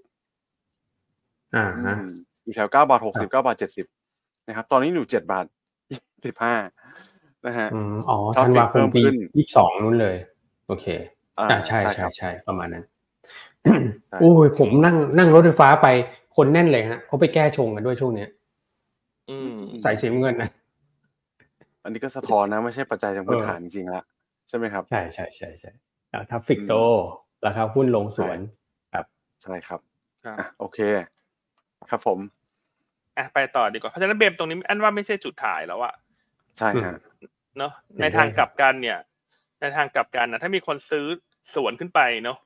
อ่าฮะ อยู่แถวเก้าบาทหกครัสิบบเก้าบาทเจ็ดสิบนะครับ ตอนนี้อยู่เจ็ดบาทสิบห้านะฮะอืมอ๋อทราฟธันฟิกวาคมปีเพิ่มขึ้นยี่สิบสองนู้นเลย โอเคอ่าอ่าใช่คใช่รับใช่ประมาณนั้นใช่โอ้ยผมนั่งนั่งรถไฟฟ้าไปคนแน่นเลยฮะเขาไปแก้ชงกันด้วยช่วงเนี้ยอืมใส่สีน้ำเงินนะอันนี้ก็สะท้อนนะ ไม่ใช่ปัจจัยทางพื้นเออฐานจริงๆละใช่ไหมครับ ใช่ใช่ใช่ใช่อ่าทัฟฟิกอืมโตราคาหุ้นลงสวนใช่ครับครับอะโอเค ครับผมอะไปต่อดีกว่า เพราะฉะนั้นเบมตรงนี้อันว่าไม่ใช่จุดถ่ายแล้วอะใช่ฮะเนาะเห็นด้วยในทางกลับกันเนี่ย ในทางกลับกันนะถ้ามีคนซื้อสวนขึ้นไปเนาะ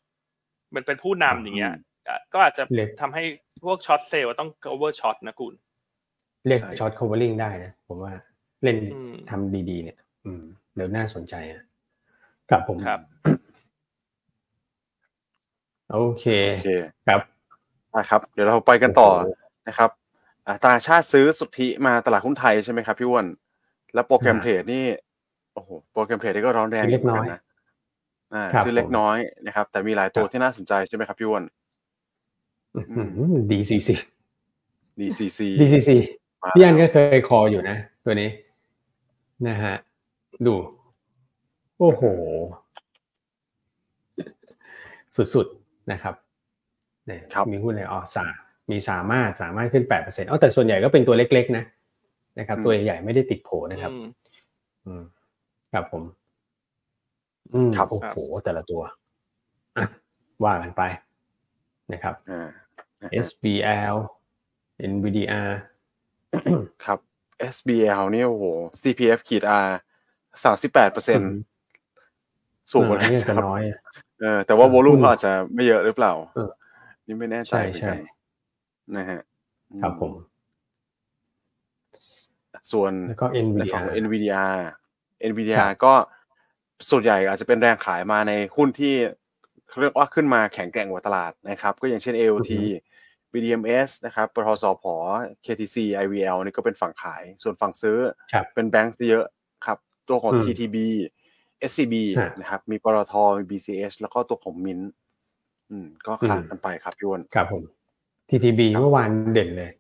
มันเป็นผู้นำอย่างเงี้ยอะก็อาจจะเล็กทำให้พวกช็อตเซลล์ต้อง cover ช็อตนะคุณ เรียกใช่ช็อต covering ได้นะผมว่าเล่นอืมทำดีๆ เนี่ย อืมเดี๋ยวน่าสนใจอะกับผมครับ โอเคโอเคครับ นะครับ เดี๋ยวเราไปกันต่อโอ้โหนะครับอ่าต่างชาติซื้อสุทธิมาตลาดหุ้นไทยใช่ไหมครับพี่อ้วนแล้วโปรแกรมอ่าเทรดนี่โอ้โหโปรแกรมเทรดนี่ก็ร้อนแรงซื้อเล็กหมืน้อยนะอ่าครับซื้อเล็กผมน้อยนะครับ แต่มีหลายตัวครับที่น่าสนใจใช่ไหมครับพี่อ้วนดีซีซี DCC ดีซีซีมาพี่อันก็เคยคออยู่นะ ตัวนี้ นะฮะ ดู โอ้โห สุดๆนะครับ เนี่ยครับมีหุ้นอะไรอ๋อสามีสามารถสามารถขึ้นแปดเปอร์เซ็นต์อ๋อแต่ส่วนใหญ่ก็เป็นตัวเล็ก ๆ นะนะครับ ตัวใหญ่ๆไม่ได้ติดโผนะครับอืมอืมครับผม อืมครับโอ้โหแต่ละตัวอะว่ากันไปนะครับอ่า SBL NVDR ครับ SBL เนี่ยโอ้โห CPF ขีด R สามสิบแปดเปอร์เซ็นอืมสูงกว่าเออนั้นเนี่ยคจะรับน้อยอะเออแต่ว่าโวลูมอืมเขาอาจจะไม่เยอะหรือเปล่าเออ นี่ไม่แน่ใจใช่เหมือนใช่กันนะฮะครับผม ส่วนแล้วก็ในฝั่ NVDR ง NVIDIA ครั NVIDIA บก็ส่วนใหญ่อาจจะเป็นแรงขายมาในหุ้นที่เขาเรียกว่าขึ้นมาแข็งแกร่งกว่าตลาดนะครับ ก็อย่างเช่น AOT BDMs นะครับปตทสพ KTC IVL นี่ก็เป็นฝั่งขาย ส่วนฝั่งซื้อครับเป็นแบงก์ซะเยอะครับ ตัวของอืม TTB SCB ฮะนะครับ มีปตทมี BCH แล้วก็ตัวของมิน อืม ก็ขาดอืมกันไปครับพี่อ้วนครับผม TTB ครับเมื่อวานเด่นเลย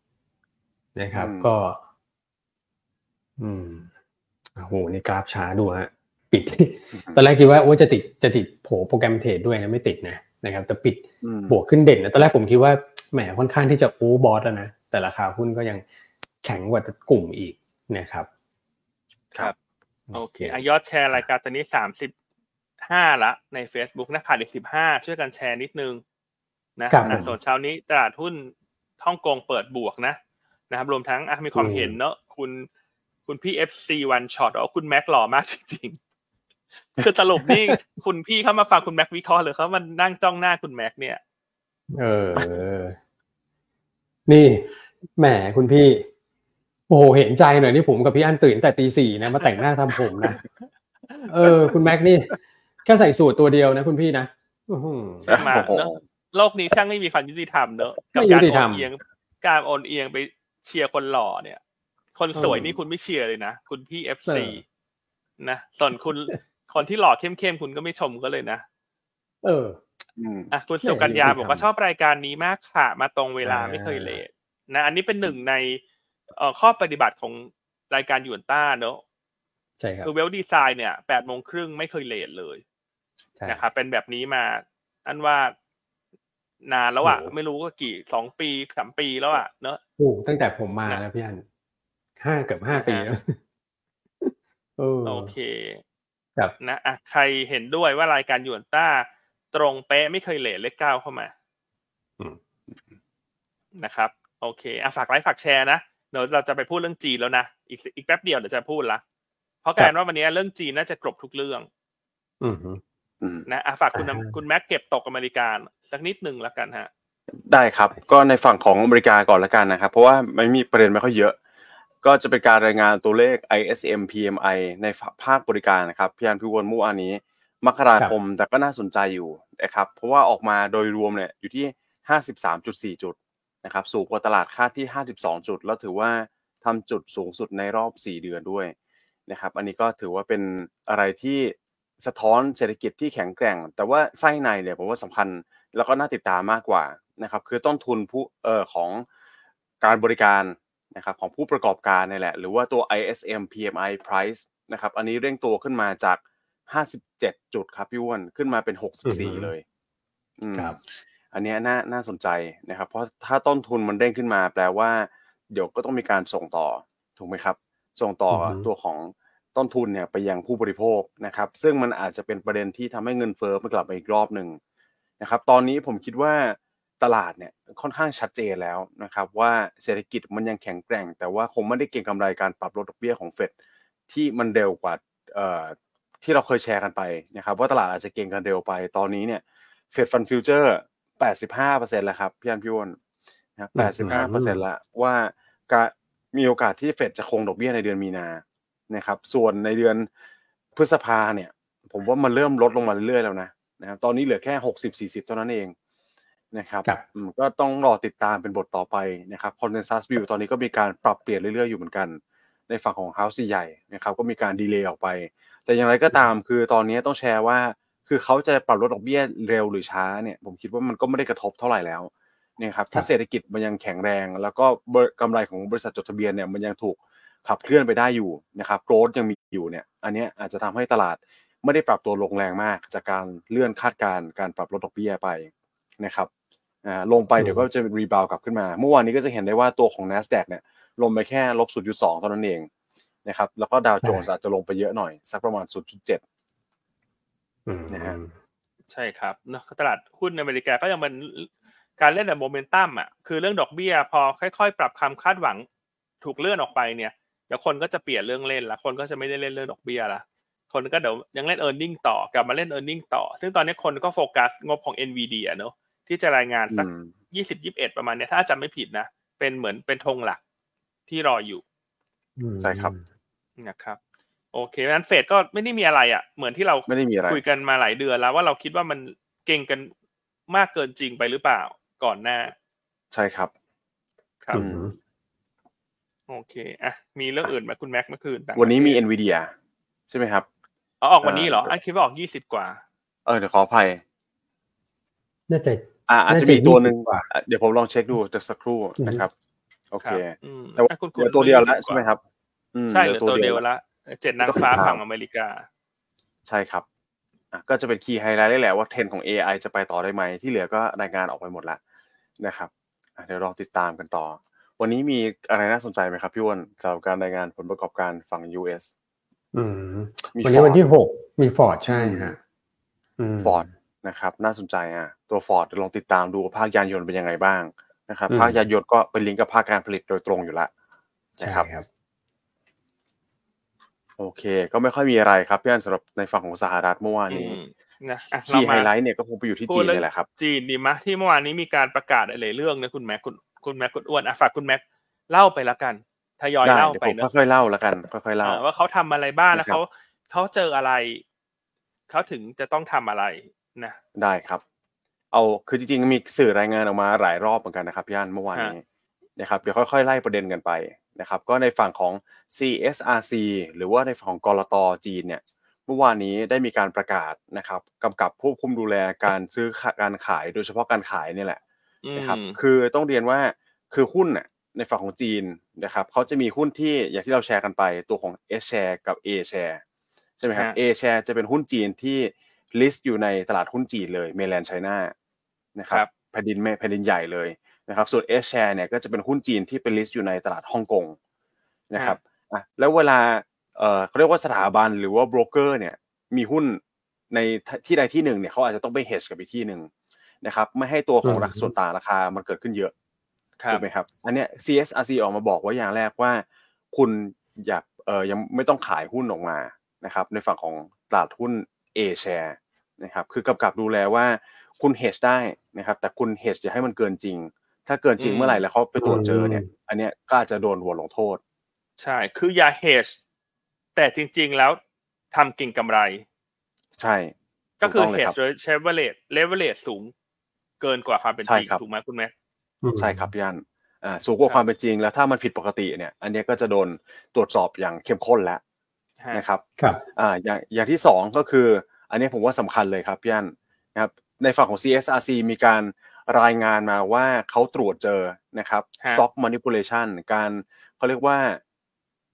นะครับอืมก็ อืมโอ้โหนี่กราฟช้าดูฮะปิด ตอนแรกคิดว่าโอ้จะติดจะติดโผโปรแกรมเทรดด้วยนะไม่ติดนะนะครับ แต่ปิดอืมบวกขึ้นเด่นนะตอนแรกผมคิดว่าแหมค่อนข้างที่จะโอ้บอสแล้วนะแต่ราคาหุ้นก็ยังแข็งกว่ากลุ่มอีกนะครับ ครับ โอเคอายอดแชร์รายการตอนนี้สามสิบ ห้าละใน Facebook นะขาดอีกสิบห้าช่วยกันแชร์นิดนึงนะครับผมอะส่วนเช้านี้ตลาดหุ้นฮ่องกงเปิดบวกนะนะครับรวมทั้งอะมีความอืมเห็นเนอะคุณคุณพี่ FC one shot อ๋อคุณแม็กหล่อมากจริงๆคือสรุปนี่คุณพี่เข้ามาฟังคุณแม็กวิเคราะห์หรือเขามานั่งจ้องหน้าคุณแม็กเนี่ย เออ นี่แหมคุณพี่ โอ้โหเห็นใจหน่อยนี่ผมกับพี่อันตื่นแต่ตีสี่นะมาแต่งหน้าทำผมนะเออ คุณแม็กนี่ แค่ใส่สูตรตัวเดียวนะคุณพี่นะอื้อหือใช่ไหมโอ้โหเนอะโลกนี้ช่างไม่มีความยุติธรรมเนอะกับไม่ยุการติโอธรรมนเอียง การโอนเอียงไปเชียร์คนหล่อเนี่ย คนสวยเออนี่คุณไม่เชียร์เลยนะ คุณพี่เอฟเอซีอนะส่วนคุณคนที่หล่อเข้มๆคุณก็ไม่ชมก็เลยนะ เอออืมอะคุณไม่สุกัญญายุติธรรมบอกว่าชอบรายการนี้มากค่ะ มาตรงเวลาอ่าไม่เคยเลทนะ อันนี้เป็นหนึ่งในเอ่อข้อปฏิบัติของรายการยูนต้าเนอะใช่ครับคือเวลดีไซน์เนี่ยแปดโมงครึ่งไม่เคยเลทเลยใช่ นะครับเป็นแบบนี้มา อันว่านานแล้วอะโอ้โหไม่รู้ก็กี่สองปีสามปีแล้วอะเนอะโอ้ตั้งแต่ผมมานะแล้วพี่อันห้าเกือบห้าปีนะฮะแล้วเออโอเคครับนะอะใครเห็นด้วยว่ารายการยูนต้า ตรงเป๊ะไม่เคยเลทเลขเก้าเข้ามาอืมนะครับ โอเคอะฝากไลค์ฝากแชร์นะเดี๋ยวเราจะไปพูดเรื่องจีนแล้วนะอีกอีกแป๊บเดียวเดี๋ยวจะพูดละเพราะกลารว่าวันนี้เรื่องจีนน่าจะกรบทุกเรื่อง อืมฮึอืม นะอะฝากคุณอ่าคุณแม็กเก็บตกอเมริกาสักนิดหนึ่งแล้วกันฮะ ได้ครับ ก็ในฝั่งของอเมริกาก่อนละกันนะครับ เพราะว่าไม่มีประเด็นไม่ค่อยเยอะ ก็จะเป็นการรายงานตัวเลข ISM PMI ในภาคบริการนะครับพี่อันพิวนเมื่อวานนี้มกราคมแต่ก็น่าสนใจอยู่นะครับเพราะว่าออกมาโดยรวมเนี่ยอยู่ที่53.4จุดนะครับสูงกว่าตลาดคาดที่52จุด แล้วถือว่าทำจุดสูงสุดในรอบ4เดือนด้วยนะครับ อันนี้ก็ถือว่าเป็นอะไรที่ สะท้อนเศรษฐกิจที่แข็งแกร่ง แต่ว่าไส้ในเนี่ยผมว่าสำคัญแล้วก็น่าติดตามมากกว่านะครับ คือต้นทุนผู้เอ่อของการบริการนะครับของผู้ประกอบการนี่แหละ หรือว่าตัว ISM PMI price นะครับ อันนี้เร่งตัวขึ้นมาจาก 57 จุดครับพี่อ้วนขึ้นมาเป็น 64 เลยอืมครับ อันเนี้ยน่าน่าสนใจนะครับ เพราะถ้าต้นทุนมันเด้งขึ้นมา แปลว่า เดี๋ยวก็ต้องมีการส่งต่อถูกไหมครับ ส่งต่อออฮึตัวของ ต้นทุนเนี่ยไปยังผู้บริโภคนะครับ ซึ่งมันอาจจะเป็นประเด็นที่ทำให้เงินเฟ้อมันกลับมาอีกรอบหนึ่งนะครับ ตอนนี้ผมคิดว่าตลาดเนี่ยค่อนข้างชัดเจนแล้วนะครับว่าเศรษฐกิจมันยังแข็งแกร่ง แต่ว่าคงไม่ได้เก็งกำไรการปรับลดดอกเบี้ยของเฟดที่มันเร็วกว่าที่เราเคยแชร์กันไปนะครับว่าตลาดอาจจะเก็งกันเร็วไป ตอนนี้เนี่ย Fed Fund Futures 85%แล้วครับพี่อันพี่วอ้วนนะครับ85%แล้วว่าการมีโอกาสที่เฟดจะคงดอกเบี้ยในเดือนมีนา นะครับ ส่วนในเดือนพฤษภาเนี่ย ผมว่ามันเริ่มลดลงมาเรื่อยๆแล้วนะนะครับตอนนี้เหลือแค่60-40เท่านั้นเองนะครับครับอืมก็ต้องรอติดตามเป็นบทต่อไปนะครับ consensus view ตอนนี้ก็มีการปรับเปลี่ยนเรื่อยๆอยู่เหมือนกัน ในฝั่งของ House ใหญ่ๆนะครับ ก็มีการดีเลย์ออกไป แต่อย่างไรก็ตามคือตอนนี้ต้องแชร์ว่า คือเขาจะปรับลดดอกเบี้ยเร็วหรือช้าเนี่ย ผมคิดว่ามันก็ไม่ได้กระทบเท่าไหร่แล้วเนี่ยครับ ถ้าเศรษฐกิจมันยังแข็งแรง แล้วก็เบอร์กำไรของบริษัทจดทะเบียนเนี่ยมันยังถูก ขับเคลื่อนไปได้อยู่นะครับโกรดยังมีอยู่เนี่ยอันเนี้ยอาจจะทำให้ตลาดไม่ได้ปรับตัวลงแรงมาก จากการเลื่อนคาดการณ์การปรับลดดอกเบี้ยไปนะครับอ่าลงไปอืมเดี๋ยวก็จะรีบาวกลับขึ้นมา เมื่อวานนี้ก็จะเห็นได้ว่าตัวของ NASDAQ เนี่ยลงไปแค่ลบ0.2เท่านั้นเองนะครับแล้วก็ดาวโจนส์อาจจะลงไปเยอะหน่อย สักประมาณ 0.7อืมนะฮะใช่ครับเนอะตลาดหุ้นอเมริกาก็ยังเป็นการเล่นแบบโมเมนตัมอะคือเรื่องดอกเบี้ยพอค่อยๆ ปรับคำคาดหวังถูกเลื่อนออกไปเนี่ย เดี๋ยวคนก็จะเปลี่ยนเรื่องเล่นละคนก็จะไม่ได้เล่นเรื่องดอกเบี้ยละคนก็เดี๋ยวยังเล่น e a r n i n g ต่อกลับมาเล่น e a r n i n g ต่อ ซึ่งตอนนี้คนก็โฟกัสงบของ NVIDIA เนอะที่จะรายงานสักอืมยี่สิบยี่สิบเอ็ดประมาณเนี้ยถ้าจำไม่ผิดนะ เป็นเหมือนเป็นธงหลักที่รออยู่อืมใช่ครับนะครับโอเคงั้นเฟดก็ไม่ได้มีอะไรอะ เหมือนที่เราไม่ได้มีอะไรคุยกันมาหลายเดือนแล้วว่าเราคิดว่ามันเก่งกันมากเกินจริงไปหรือเปล่าก่อนหน้า ใช่ครับ ครับอืม โอเคอะมีเรื่องอื่นไหมคุณแม็กเมื่อคืนต่างวันนี้มีประเทศ NVIDIA ใช่ไหมครับอ๋อออกวันนี้เหรอเอ่ออัอันคิดว่าออกยี่สิบกว่า เออเดี๋ยวขออภัยน่าจะอ่าอาจจะน่าจะมีตัวหนึ่ง20กว่าอะเดี๋ยวผมลองเช็คดูจะสักครู่อือฮึนะครับ โอคเครับอืมแต่ว่าอะคุณเหลือตัวเดียวแล้วใช่ไหมครับอืมใช่เหลือตัวเดียวละเจ็ดนางฟ้าต้องติดตามฝั่งอเมริกา ใช่ครับอะก็จะเป็น key highlight ได้แหละว่าเทรนด์ของ AI จะไปต่อได้ไหม ที่เหลือก็รายงานออกไปหมดแล้วนะครับอะเดี๋ยวลองติดตามกันต่อ วันนี้มีอะไรน่าสนใจไหมครับพี่อ้วนสำหรับการรายงานผลประกอบการฝั่ง US อืมมีวันนี้ Ford วันที่หกมีฟอร์ดใช่ฮะมฟอร์ดนะครับ น่าสนใจอะตัวฟอร์ดลองติดตามดูว่าภาคยานยนต์เป็นยังไงบ้างนะครับอืมภาคยานยนต์ก็เป็นลิงก์กับภาคการผลิตโดยตรงอยู่แล้วใช่นะครับครับโอเค ก็ไม่ค่อยมีอะไรครับพี่อันสำหรับในฝั่งของสหรัฐเมื่อวานอืนี้มนะอะคีเราย์ไฮมาไลท์เนี่ยก็คงไปอยู่ที่พูจีดนเรื่นี่แหละครับ จีนดีมะที่เมื่อวานนี้มีการประกาศอะไรเรื่องนะคุณแม็กคุณ คุณแม็กคุณอ้วนอะฝากคุณแม็กเล่าไปแล้วกันทยอยได้เล่าเดี๋ยวไปผมเนอะค่อยๆเล่าแล้วกันค่อยๆเล่าอ่าว่าเขาทำอะไรบ้างแล้วนะครับเขาเขาเจออะไรเขาถึงจะต้องทำอะไรนะได้ครับ เอาคือจริงๆมีสื่อรายงานออกมาหลายรอบเหมือนกันนะครับพี่อันเมื่อวานนี้นะครับเดี๋ยวค่อยๆไล่ประเด็นกันไปนะครับ ก็ในฝั่งของ CSRC หรือว่าในฝั่งของกรตจีนเนี่ยเมื่อวานนี้ได้มีการประกาศนะครับกำกับควบคุมดูแลการซื้อขะการขายโดยเฉพาะการขายเนี่ยแหละอืม นะครับคือต้องเรียนว่าคือหุ้นน่ะในฝั่งของจีนนะครับเขาจะมีหุ้นที่อย่างที่เราแชร์กันไปตัวของ H share กับ A share ใช่ไหมครับ A share จะเป็นหุ้นจีนที่ list อยู่ในตลาดหุ้นจีนเลย Mainland China นะครับแผ่นดินแม่แผ่นดินใหญ่เลยนะครับส่วน S share เนี่ยก็จะเป็นหุ้นจีนที่เป็น list อยู่ในตลาดฮ่องกงนะครับอะแล้วเวลาเอ่อเขาเรียกว่าสถาบันหรือว่าโบรกเกอร์เนี่ยมีหุ้นในที่ใดที่หนึ่งเนี่ยเขาอาจจะต้องไป hedge กับอีกที่หนึ่ง นะครับไม่ให้ตัวของราคาส่วนต่างราคามันเกิดขึ้นเยอะครับถูกไหมครับอันเนี้ย CSRC ออกมาบอกไว่าอย่างแรกว่า คุณอยากเอ่อยังไม่ต้องขายหุ้นออกมานะครับในฝั่งของตลาดหุ้น A share นะครับคือกำกับดูแลว่าคุณ hedge ได้นะครับแต่คุณ hedge อย่าให้มันเกินจริง ถ้าเกินจริงอืมเมื่อไหร่แล้วเขาไปตรวจเจอเนี่ยอืมอันเนี้ยก็อาจจะโดนหัวลงโทษ ใช่คืออย่า hedge แต่จริง ๆแล้วทำเก่งกำไร ใช่ ก็คือถูต้งเลยรับ hedge โดยใช้ leverage leverage สูง เกินกว่าความเป็นจริงใช่ครับถูกไหมคุณแม่ใช่ครับพี่อันอ่าสูงกว่าความเป็นจริงแล้วถ้ามันผิดปกติเนี่ย อันเนี้ยก็จะโดนตรวจสอบอย่างเข้มข้นแล้วฮะนะครับครับอ่าอย่างอย่างที่สองก็คือ อันนี้ผมว่าสำคัญเลยครับพี่อันนะครับในฝั่งของ CSRC มีการรายงานมาว่าเขาตรวจเจอนะครับฮะ stock manipulation การเขาเรียกว่า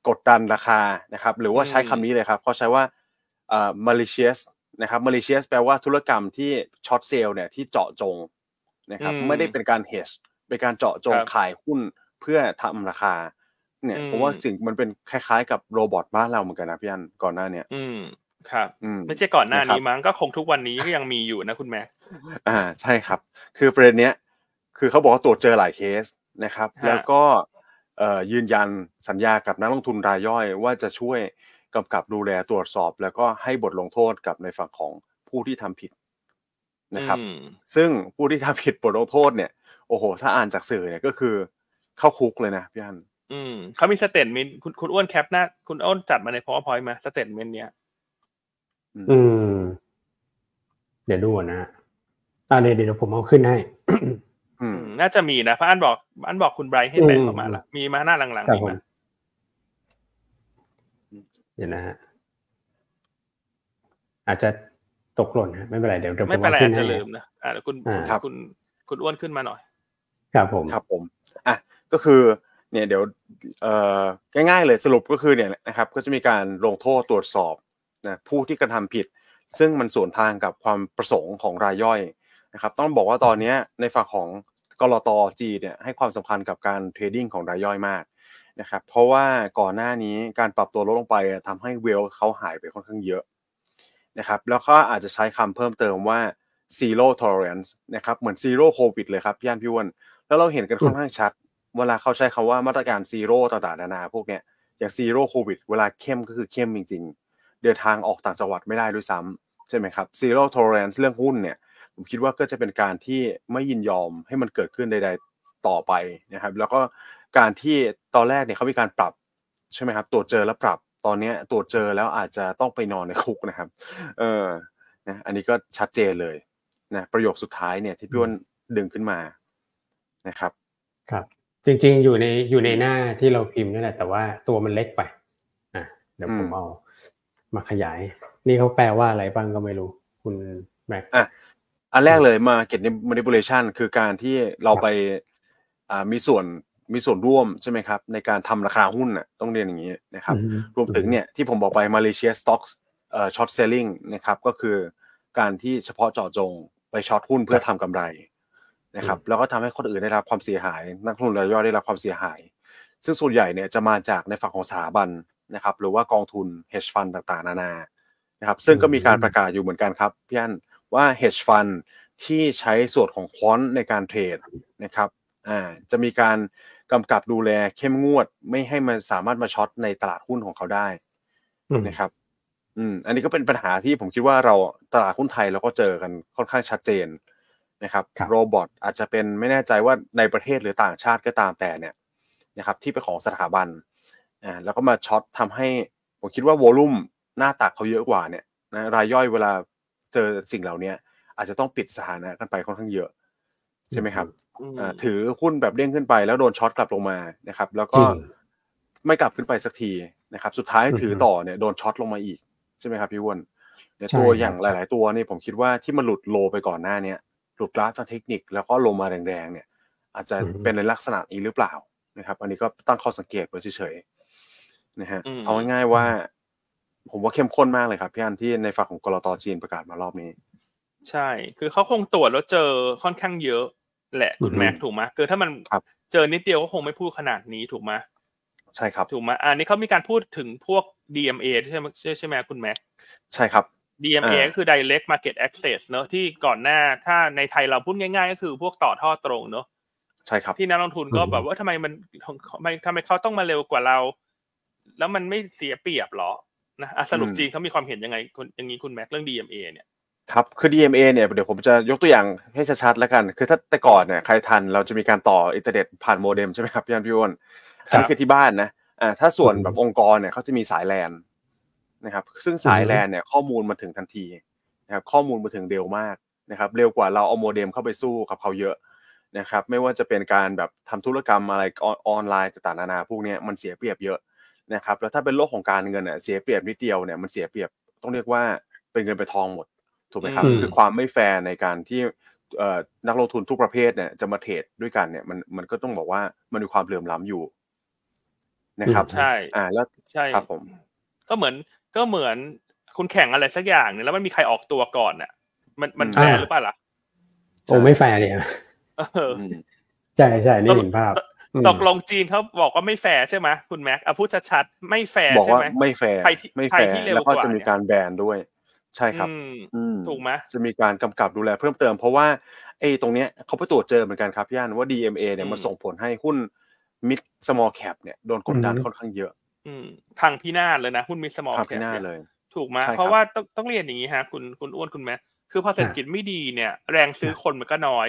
กดดันราคานะครับ หรือว่าใช้คำนี้เลยครับเขาใช้ว่าอ่า malicious นะครับ malicious แปลว่าธุรกรรมที่ช็อตเซลล์เนี่ยที่เจาะจง นะครับอืมไม่ได้เป็นการ hedge เป็นการเจาะจงครับขายหุ้นเพื่อทำราคา เนี่ยอืมผมว่าสิ่งมันเป็นคล้ายๆ กับโรบอทบ้านเราเหมือนกันนะพี่อันก่อนหน้าเนี้ยอืมครับอืมไม่ใช่ก่อนหน้านะครับนี้มั้งก็คงทุกวันนี้ก็ยังมีอยู่นะคุณแม่อ่าใช่ครับ คือประเด็นเนี้ย คือเขาบอกว่าตรวจเจอหลายเคสนะครับฮะแล้วก็เอ่อยืนยันสัญญากับนักลงทุนรายย่อยว่าจะช่วยกำกับดูแลตรวจสอบ แล้วก็ให้บทลงโทษกับในฝั่งของผู้ที่ทำผิด นะครับอืมซึ่งผู้ที่ทำผิดบทลงโทษเนี่ย โอ้โห ถ้าอ่านจากสื่อเนี่ยก็คือเข้าคุกเลยนะพี่อันอืมเขามี statement คุณคุณอ้วนแคปหน้า คุณอ้วนจัดมาใน powerpoint มา statement เนี้ยอืม เดี๋ยวดูก่อนนะอ่าเดี๋ยวเดี๋ยวผมเอาขึ้นให้อือืมมน่าจะมีนะเพราะอันบอกอันบอกคุณไบรท์ให้แปะอืมเข้ามาละมีมาหน้าหลังครัๆบมีผมมาเดี๋ยวนะฮะอาจจะ ตกหล่นฮะไม่เป็นไรเดี๋ยวเดี๋ยวผไม่มเป็นไรเอาขึ้อาจนจะให้ลืมนะอ่าเดี๋ยวคุณอ่าครับคุณคุณอ้วนขึ้นมาหน่อย ครับผมครับผมอะก็คือเนี่ยเดี๋ยวเอ่อง่ายๆเลยสรุปก็คือเนี่ยนะครับก็จะมีการลงโทษตรวจสอบนะผู้ที่กระทำผิด ซึ่งมันสวนทางกับความประสงค์ของรายย่อยนะครับต้องบอกว่าตอนเนี้ยในฝั่งของกรตจีเนี่ยให้ความสำคัญกับการเทรดดิ้งของรายย่อยมากนะครับเพราะว่าก่อนหน้านี้การปรับตัวลดลงไปอะทำให้เวลเขาหายไปค่อนข้างเยอะ นะครับแล้วก็อาจจะใช้คำเพิ่มเติมว่า zero tolerance นะครับเหมือน zero covid เลยครับพี่อันพี่อ้วนแล้วเราเห็นกันค่อนข้างชัด เวลาเขาใช้คำว่ามาตรการซีโร่ต่างๆนานาพวกเนี้ยอย่าง Zero COVID เวลาเข้มก็คือเข้มจริง ๆ เดินทางออกต่างจังหวัดไม่ได้ด้วยซ้ำใช่ไหมครับซีโร่โท r a n c e เรื่องหุ้นเนี่ยผมคิดว่าก็จะเป็นการที่ไม่ยินยอมให้มันเกิดขึ้นใด ๆต่อไปนะครับ แล้วก็การที่ตอนแรกเนี่ยเขามีการปรับใช่ไหมครับตรวจเจอแล้วปรับ ตอนเนี้ยตรวจเจอแล้วอาจจะต้องไปนอนในคุกนะครับ เออนะอันนี้ก็ชัดเจนเลยนะประโยคสุดท้ายเนี่ยที่พี่อ้วนดึงขึ้นมานะครับครับ จริง ๆ อยู่ในอยู่ในหน้าที่เราพิมพ์นี่แหละแต่ว่าตัวมันเล็กไปอะเดี๋ยวผมอืมเอามาขยาย นี่เขาแปลว่าอะไรบ้างก็ไม่รู้ คุณแม็กอะอันแรกเลย market manipulation คือการที่เราไปอ่ามีส่วน มีส่วนร่วมใช่ไหมครับ ในการทำราคาหุ้นน่ะต้องเรียนอย่างนี้นะครับอืมรวมถึงเนี่ยที่ผมบอกไป Malaysia stock เอ่อ short selling นะครับก็คือการที่เฉพาะเจาะจงไปช็อตหุ้นเพื่อทำกำไรนะครับ แล้วก็ทำให้คนอื่นได้รับความเสียหาย นักลงทุนรายย่อยได้รับความเสียหาย ซึ่งส่วนใหญ่เนี่ยจะมาจากในฝั่งของสถาบันนะครับ หรือว่ากองทุน hedge fund ต่างๆ นานานะครับ ซึ่งก็มีการประกาศอยู่เหมือนกันครับพี่อันว่า hedge fund ที่ใช้ส่วนของควอนในการเทรดนะครับอ่าจะมีการ กำกับดูแลเข้มงวด ไม่ให้มันสามารถมาช็อตในตลาดหุ้นของเขาได้อืมนะครับ อืม อันนี้ก็เป็นปัญหาที่ผมคิดว่าเราตลาดหุ้นไทยเราก็เจอกันค่อนข้างชัดเจนนะครับครับ โรบอทอาจจะเป็นไม่แน่ใจว่าในประเทศหรือต่างชาติก็ตามแต่เนี่ยนะครับ ที่เป็นของสถาบันอ่าแล้วก็มาช็อตทำให้ ผมคิดว่าโวลุ่มหน้าตักเขาเยอะกว่าเนี่ยนะรายย่อยเวลาเจอสิ่งเหล่านี้อาจจะต้องปิดสถานะกันไปค่อนข้างเยอะ ใช่ไหมครับอืมอ่า ถือหุ้นแบบเด้งขึ้นไปแล้วโดนช็อตกลับลงมานะครับ แล้วจก็ริงไม่กลับขึ้นไปสักทีนะครับ สุดท้ายอือฮึถือต่อเนี่ยโดนช็อตลงมาอีกใช่ไหมครับพี่อ้วนเนี่ยใช่ตัวครับอย่างหลาย ๆ ตัวนี่ผมคิดว่าที่มันหลุดโลไปก่อนหน้าเนี้ยหลุดกราฟทางเทคนิค แล้วก็ลงมาแรงๆ เนี่ย อาจจะเป็นในลักษณะนี้หรือเปล่านะครับ อันนี้ก็ตั้งข้อสังเกตไว้เฉยๆนะฮะอืมเอาง่ายๆว่า ผมว่าเข้มข้นมากเลยครับพี่อันที่ในฝั่งของกรตจีนประกาศมารอบนี้ ใช่ คือเขาคงตรวจแล้วเจอค่อนข้างเยอะ แหละคุณอือฮึแม็กถูกไหมคือถ้ามันครับเจอนิดเดียวก็คงไม่พูดขนาดนี้ถูกไหมใช่ครับถูกไหมอันนี้เขามีการพูดถึงพวก DMA ใช่ไหมใช่ใช่ไหมคุณแม็กใช่ครับ DMA อ่าก็คือ Direct Market Access เนอะที่ก่อนหน้าถ้าในไทยเราพูดง่าย ๆ ก็คือพวกต่อท่อตรงเนอะใช่ครับที่นักลงทุนก็อืมแบบว่าทำไมมันทำไมทำไมเขาต้องมาเร็วกว่าเรา แล้วมันไม่เสียเปรียบเหรอนะอะสรุปอืมจีนเขามีความเห็นยังไงคุณอย่างนี้คุณแม็กเรื่อง DMA เนี่ย ครับ คือ DMA เนี่ยเดี๋ยวผมจะยกตัวอย่างให้ชัดๆแล้วกัน คือถ้าแต่ก่อนเนี่ยใครทันเราจะมีการต่ออินเทอร์เน็ตผ่านโมเด็มใช่ไหมครับพี่อันพี่อ้วนครับอันนี้คือที่บ้านนะอ่าถ้าส่วนแบบองค์กรเนี่ยเขาจะมีสายแลนนะครับ ซึ่งสายแลนเนี่ยข้อมูลมาถึงทันทีนะครับข้อมูลมาถึงเร็วมากนะครับเร็วกว่าเราเอาโมเด็มเข้าไปสู้กับเขาเยอะนะครับไม่ว่าจะเป็นการแบบทำธุรกรรมอะไรออนออนไลน์ต่างๆนานาพวกเนี้ยมันเสียเปรียบเยอะนะครับแล้วถ้าเป็นโลกของการเงินเนี่ยเสียเปรียบนิดเดียวเนี่ยมันเสียเปรียบต้องเรียกว่าเป็นเงินเป็นทองหมด ถูกไหมครับอืมคือความไม่แฟร์ในการที่เอ่อนักลงทุนทุกประเภทเนี่ยจะมาเทรดด้วยกันเนี่ยมันมันก็ต้องบอกว่ามันมีความเหลื่อมล้ำอยู่นะครับ ใช่ อ่าแล้วใช่ครับผม ก็เหมือนก็เหมือนคุณแข่งอะไรสักอย่างเนี่ยแล้วมันมีใครออกตัวก่อนน่ะ มันมันอืมแฟร์หรือเปล่าล่ะโอ้ไม่แฟร์เนี่ยเอออืมใช่ใช่นี่เห็นภาพอืมตกลงจีนเขาบอกว่าไม่แฟร์ใช่ไหมคุณแม็กเอาพูดชัดๆไม่แฟร์บอกใช่ว่าไหมไม่แฟร์ใครที่ไม่ใครแฟร์ที่เร็วแล้วก็กว่าจะมีเนี่ยการแบนด้วย ใช่ครับอืมอืมถูกไหมจะมีการกำกับดูแลเพิ่มเติม เพราะว่าไอ้ตรงเนี้ยเขาไปตรวจเจอเหมือนกันครับพี่อันว่า DMA เนี่ยมันส่งผลให้หุ้น mid small cap เนี่ยโดนกดดันค่อนข้างเยอะอืมพังพินาศเลยนะ หุ้นมิสมอลทางพี่หน้าเลย ถูกไหมใช่ครับเพราะว่าต้องต้องเรียนอย่างนี้ฮะ คุณคุณอ้วนคุณแม่คือพอเศรษฐกิจไม่ดีเนี่ย แรงซื้อคนมันก็น้อย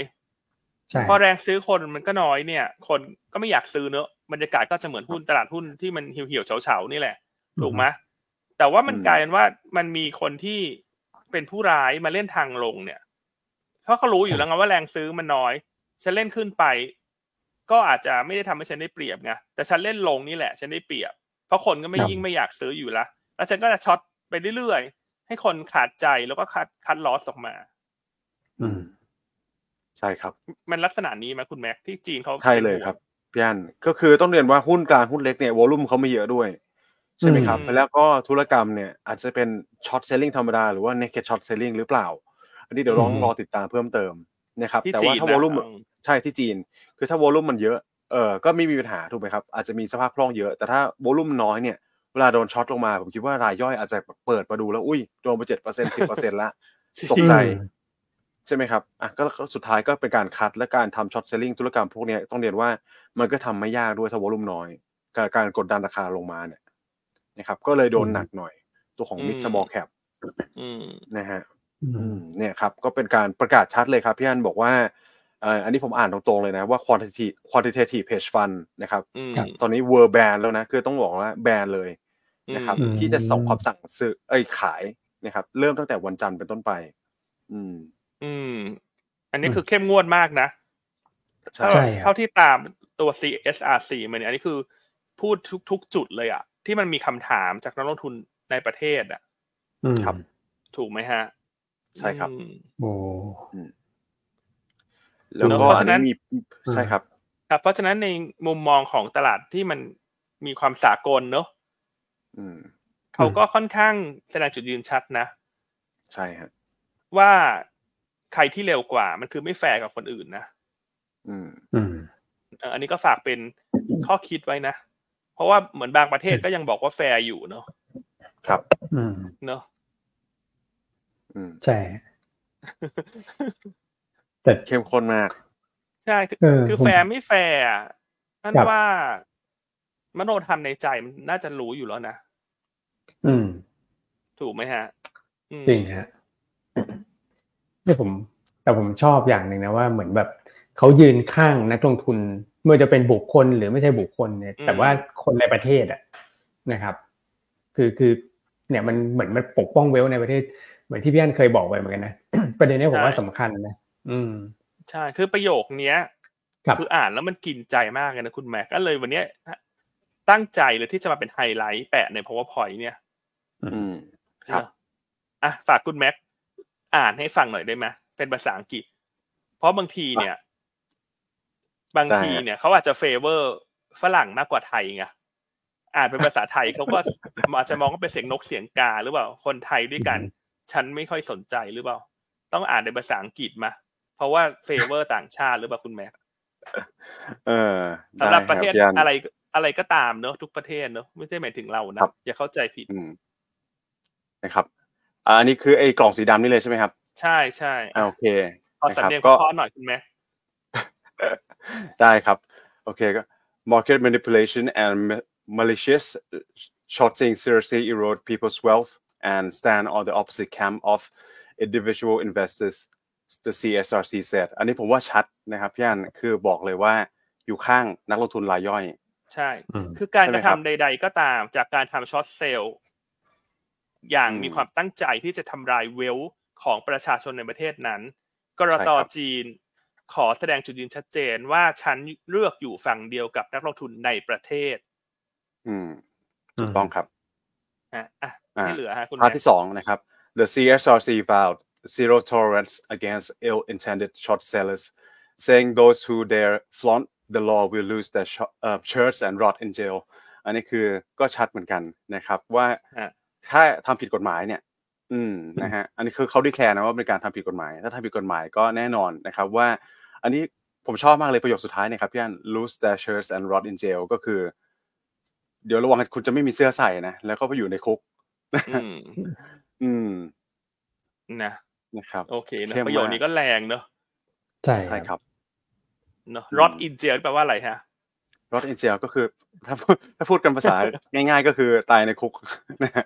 ใช่พอแรงซื้อคนมันก็น้อยเนี่ย คนก็ไม่อยากซื้อเนอะบรรยากาศก็จะเหมือนหุ้นตลาดหุ้นที่มันเหี่ยวๆเฉาๆนี่แหละถูกไหม แต่ว่ามันอืมกลายเป็นว่ามันมีคนที่เป็นผู้ร้ายมาเล่นทางลงเนี่ย เพราะเขารู้อยู่แล้วไงว่าแรงซื้อมันน้อยฉันเล่นขึ้นไป ก็อาจจะไม่ได้ทำให้ฉันได้เปรียบไงแต่ฉันเล่นลงนี่แหละฉันได้เปรียบ เพราะคนก็ไม่ครับยิ่งไม่อยากซื้ออยู่ละแล้วฉันก็จะช็อตไปเรื่อยๆให้คนขาดใจแล้วก็คัดคัดลอสออกมา อืม ใช่ครับ มันลักษณะนี้ไหมคุณแม็กที่จีนเขาใช่เลยครับพี่อันก็คือต้องเรียนว่าหุ้นกลางหุ้นเล็กเนี่ย volume เขาไม่เยอะด้วย ใช่ไหมครับอืมแล้วก็ธุรกรรมเนี่ยอาจจะเป็น short selling ธรรมดาหรือว่า naked short selling หรือเปล่า อันนี้เดี๋ยวลองอืมรอติดตามเพิ่มเติมนะครับที่แต่จีว่านถ้าวนะอลุ่มอืมใช่ที่จีน คือถ้า volume มันเยอะเออก็ไม่มีปัญหาถูกไหมครับอาจจะมีสภาพคล่องเยอะ แต่ถ้า volume น้อยเนี่ยเวลาโดน short ลงมา ผมคิดว่ารายย่อยอาจจะเปิดมาดูแล้วอุ้ยโดนไปเจ็ดเปอร์เซ็นสิบเปอร์เซ็นละตกใจใช่ไหมครับอะก็ก็สุดท้ายก็เป็นการคัดและการทำช็อตเซลลิงธุรกรรมพวกเนี้ยต้องเรียนว่ามันก็ทำไม่ยากด้วยถ้าวอลุ่มน้อย การการกดดันราคาลงมาเนี่ย นะครับ ก็เลยโดนหนักหน่อย ตัวของ mid อืม small cap อืมนะฮะอือืมมเนี่ยครับ ก็เป็นการประกาศชัดเลยครับ พี่อันบอกว่าเอ่ออันนี้ผมอ่านตรงๆเลยนะว่า quantitative quantitative hedge fund นะครับอืมครับตอนนี้ world ban แล้วนะ คือต้องบอกว่าแบนเลยนะครับอืมที่จะส่งความสั่งซื้อเอ้ยขายนะครับ เริ่มตั้งแต่วันจันทร์เป็นต้นไป อืม อืม อันนี้คือเข้มงวดมากนะใช่เท่าใช่ครับเท่าที่ตามตัว CSRC มาเนี่ยอันนี้คือพูดทุกทุกจุดเลยอะ ที่มันมีคำถามจากนักลงทุนในประเทศอะอืมครับ ถูกไหมฮะ ใช่ครับอืมโอ้แล้วเนอะก็เพราะอัฉะนนั้นี้นมีใช่ครับครับ เพราะฉะนั้นในมุมมองของตลาดที่มันมีความสากลเนอะอืมเขาก็ค่อนข้างแสดงจุดยืนชัดนะ ใช่ฮะว่าใครที่เร็วกว่า มันคือไม่แฟร์กับคนอื่นนะ อืม อืมเอ่ออันนี้ก็ฝากเป็นข้อคิดไว้นะ เพราะว่าเหมือนบางประเทศก็ยังบอกว่าแฟร์อยู่เนอะครับ อืมเนอะอืมใช่แต่เข้มข้นมาก ใช่คือเออคือผมแฟร์ไม่แฟร์อะนั่นครับว่ามโนธรรมในใจมันน่าจะรู้อยู่แล้วนะอืม ถูกไหมฮะอืมจริงฮะนี่ผม แต่ผมชอบอย่างหนึ่งนะว่าเหมือนแบบเขายืนข้างนักลงทุน ไม่ว่าจะเป็นบุคคลหรือไม่ใช่บุคคลเนี่ย แต่ว่าคนในประเทศอะนะครับ คือคือเนี่ยมันเหมือนมันปกป้องเวลในประเทศ เหมือนที่พี่อันเคยบอกไว้เหมือนกันนะประเด็นนี้ผมว่าสำคัญนะอืมใช่คือประโยคเนี้ยครับออ่านแล้วมันกินใจมากเลยนะคุณแม็กก็เลยวันเนี้ยตั้งใจเลยที่จะมาเป็นไฮไลท์แปะใน powerpoint เนี่ย อืมครับเนอะอะฝากคุณแม็กอ่านให้ฟังหน่อยได้ไหมเป็นภาษาอังกฤษ เพราะบางทีเนี่ย บางทีเนี่ยเขาอาจจะเฟเวอร์ฝรั่งมากกว่าไทยไงอ่านเป็นภาษาไทยเขาก็อาจจะมองว่าเป็นเสียงนกเสียงกาหรือเปล่า คนไทยด้วยกัน ฉันไม่ค่อยสนใจหรือเปล่า ต้องอ่านในภาษาอังกฤษมา เพราะว่าเฟเวอร์ต่างชาติหรือเปล่าคุณแม่เออสำหรับประเทศได้คบพี่อันอะไรอะไรก็ตามเนอะทุกประเทศเนอะไม่ใช่หมายถึงเรานะครับอย่าเข้าใจผิดอืมนะครับอ่าอันนี้คือไอ้กล่องสีดำนี่เลยใช่ไหมครับ ใช่ใช่อ่าโอเคขอนะสำครับเนียงก็เพราะๆหน่อยคุณแม่ ได้ครับ โอเคก็ market manipulation and ma- malicious shorting seriously erode people's wealth and stand on the opposite camp of individual investors the CSRC said อันนี้ผมว่าชัดนะครับพี่อันคือบอกเลยว่าอยู่ข้างนักลงทุนรายย่อย ใช่อืมคือการใช่กไหมระครัทำบใด ๆ ก็ตามจากการทำช็อตเซลล์อย่างอืมมีความตั้งใจที่จะทำลายเวลของประชาชนในประเทศนั้น กรใช่ตครับจีน ขอแสดงจุดยืนชัดเจนว่าฉันเลือกอยู่ฝั่งเดียวกับนักลงทุนในประเทศ อืมถูกต้องครับอะอะอ่าที่เหลือฮะคุณพาร์ทแม่ที่สองนะครับ the CSRC vowed zero tolerance against ill-intended short sellers saying those who dare flaunt the law will lose their sh- uh, shirts and rot in jail อันนี้คือก็ชัดเหมือนกันนะครับ ว่าอะถ้าทำผิดกฎหมายเนี่ย อืมนะฮะอันนี้คือเขาดีแคลร์นะว่าเป็นการทำผิดกฎหมาย ถ้าทำผิดกฎหมายก็แน่นอนนะครับว่า อันนี้ผมชอบมากเลยประโยคสุดท้ายเนี่ยครับพี่อัน lose their shirts and rot in jail ก็คือ เดี๋ยวระวังคุณจะไม่มีเสื้อใส่นะ แล้วก็ไปอยู่ในคุก อืมอืมนะนะครับ โอเคนะเข้มมากประโยคนี้ก็แรงเนอะใช่ใช่ครับเนอะอืมรอดอินเจลแปลว่าอะไรฮะรถเอ็นเจลก็คือ ถ้าพูดถ้าพูดกันภาษาง่าย ๆ ก็คือตายในคุกนะฮะ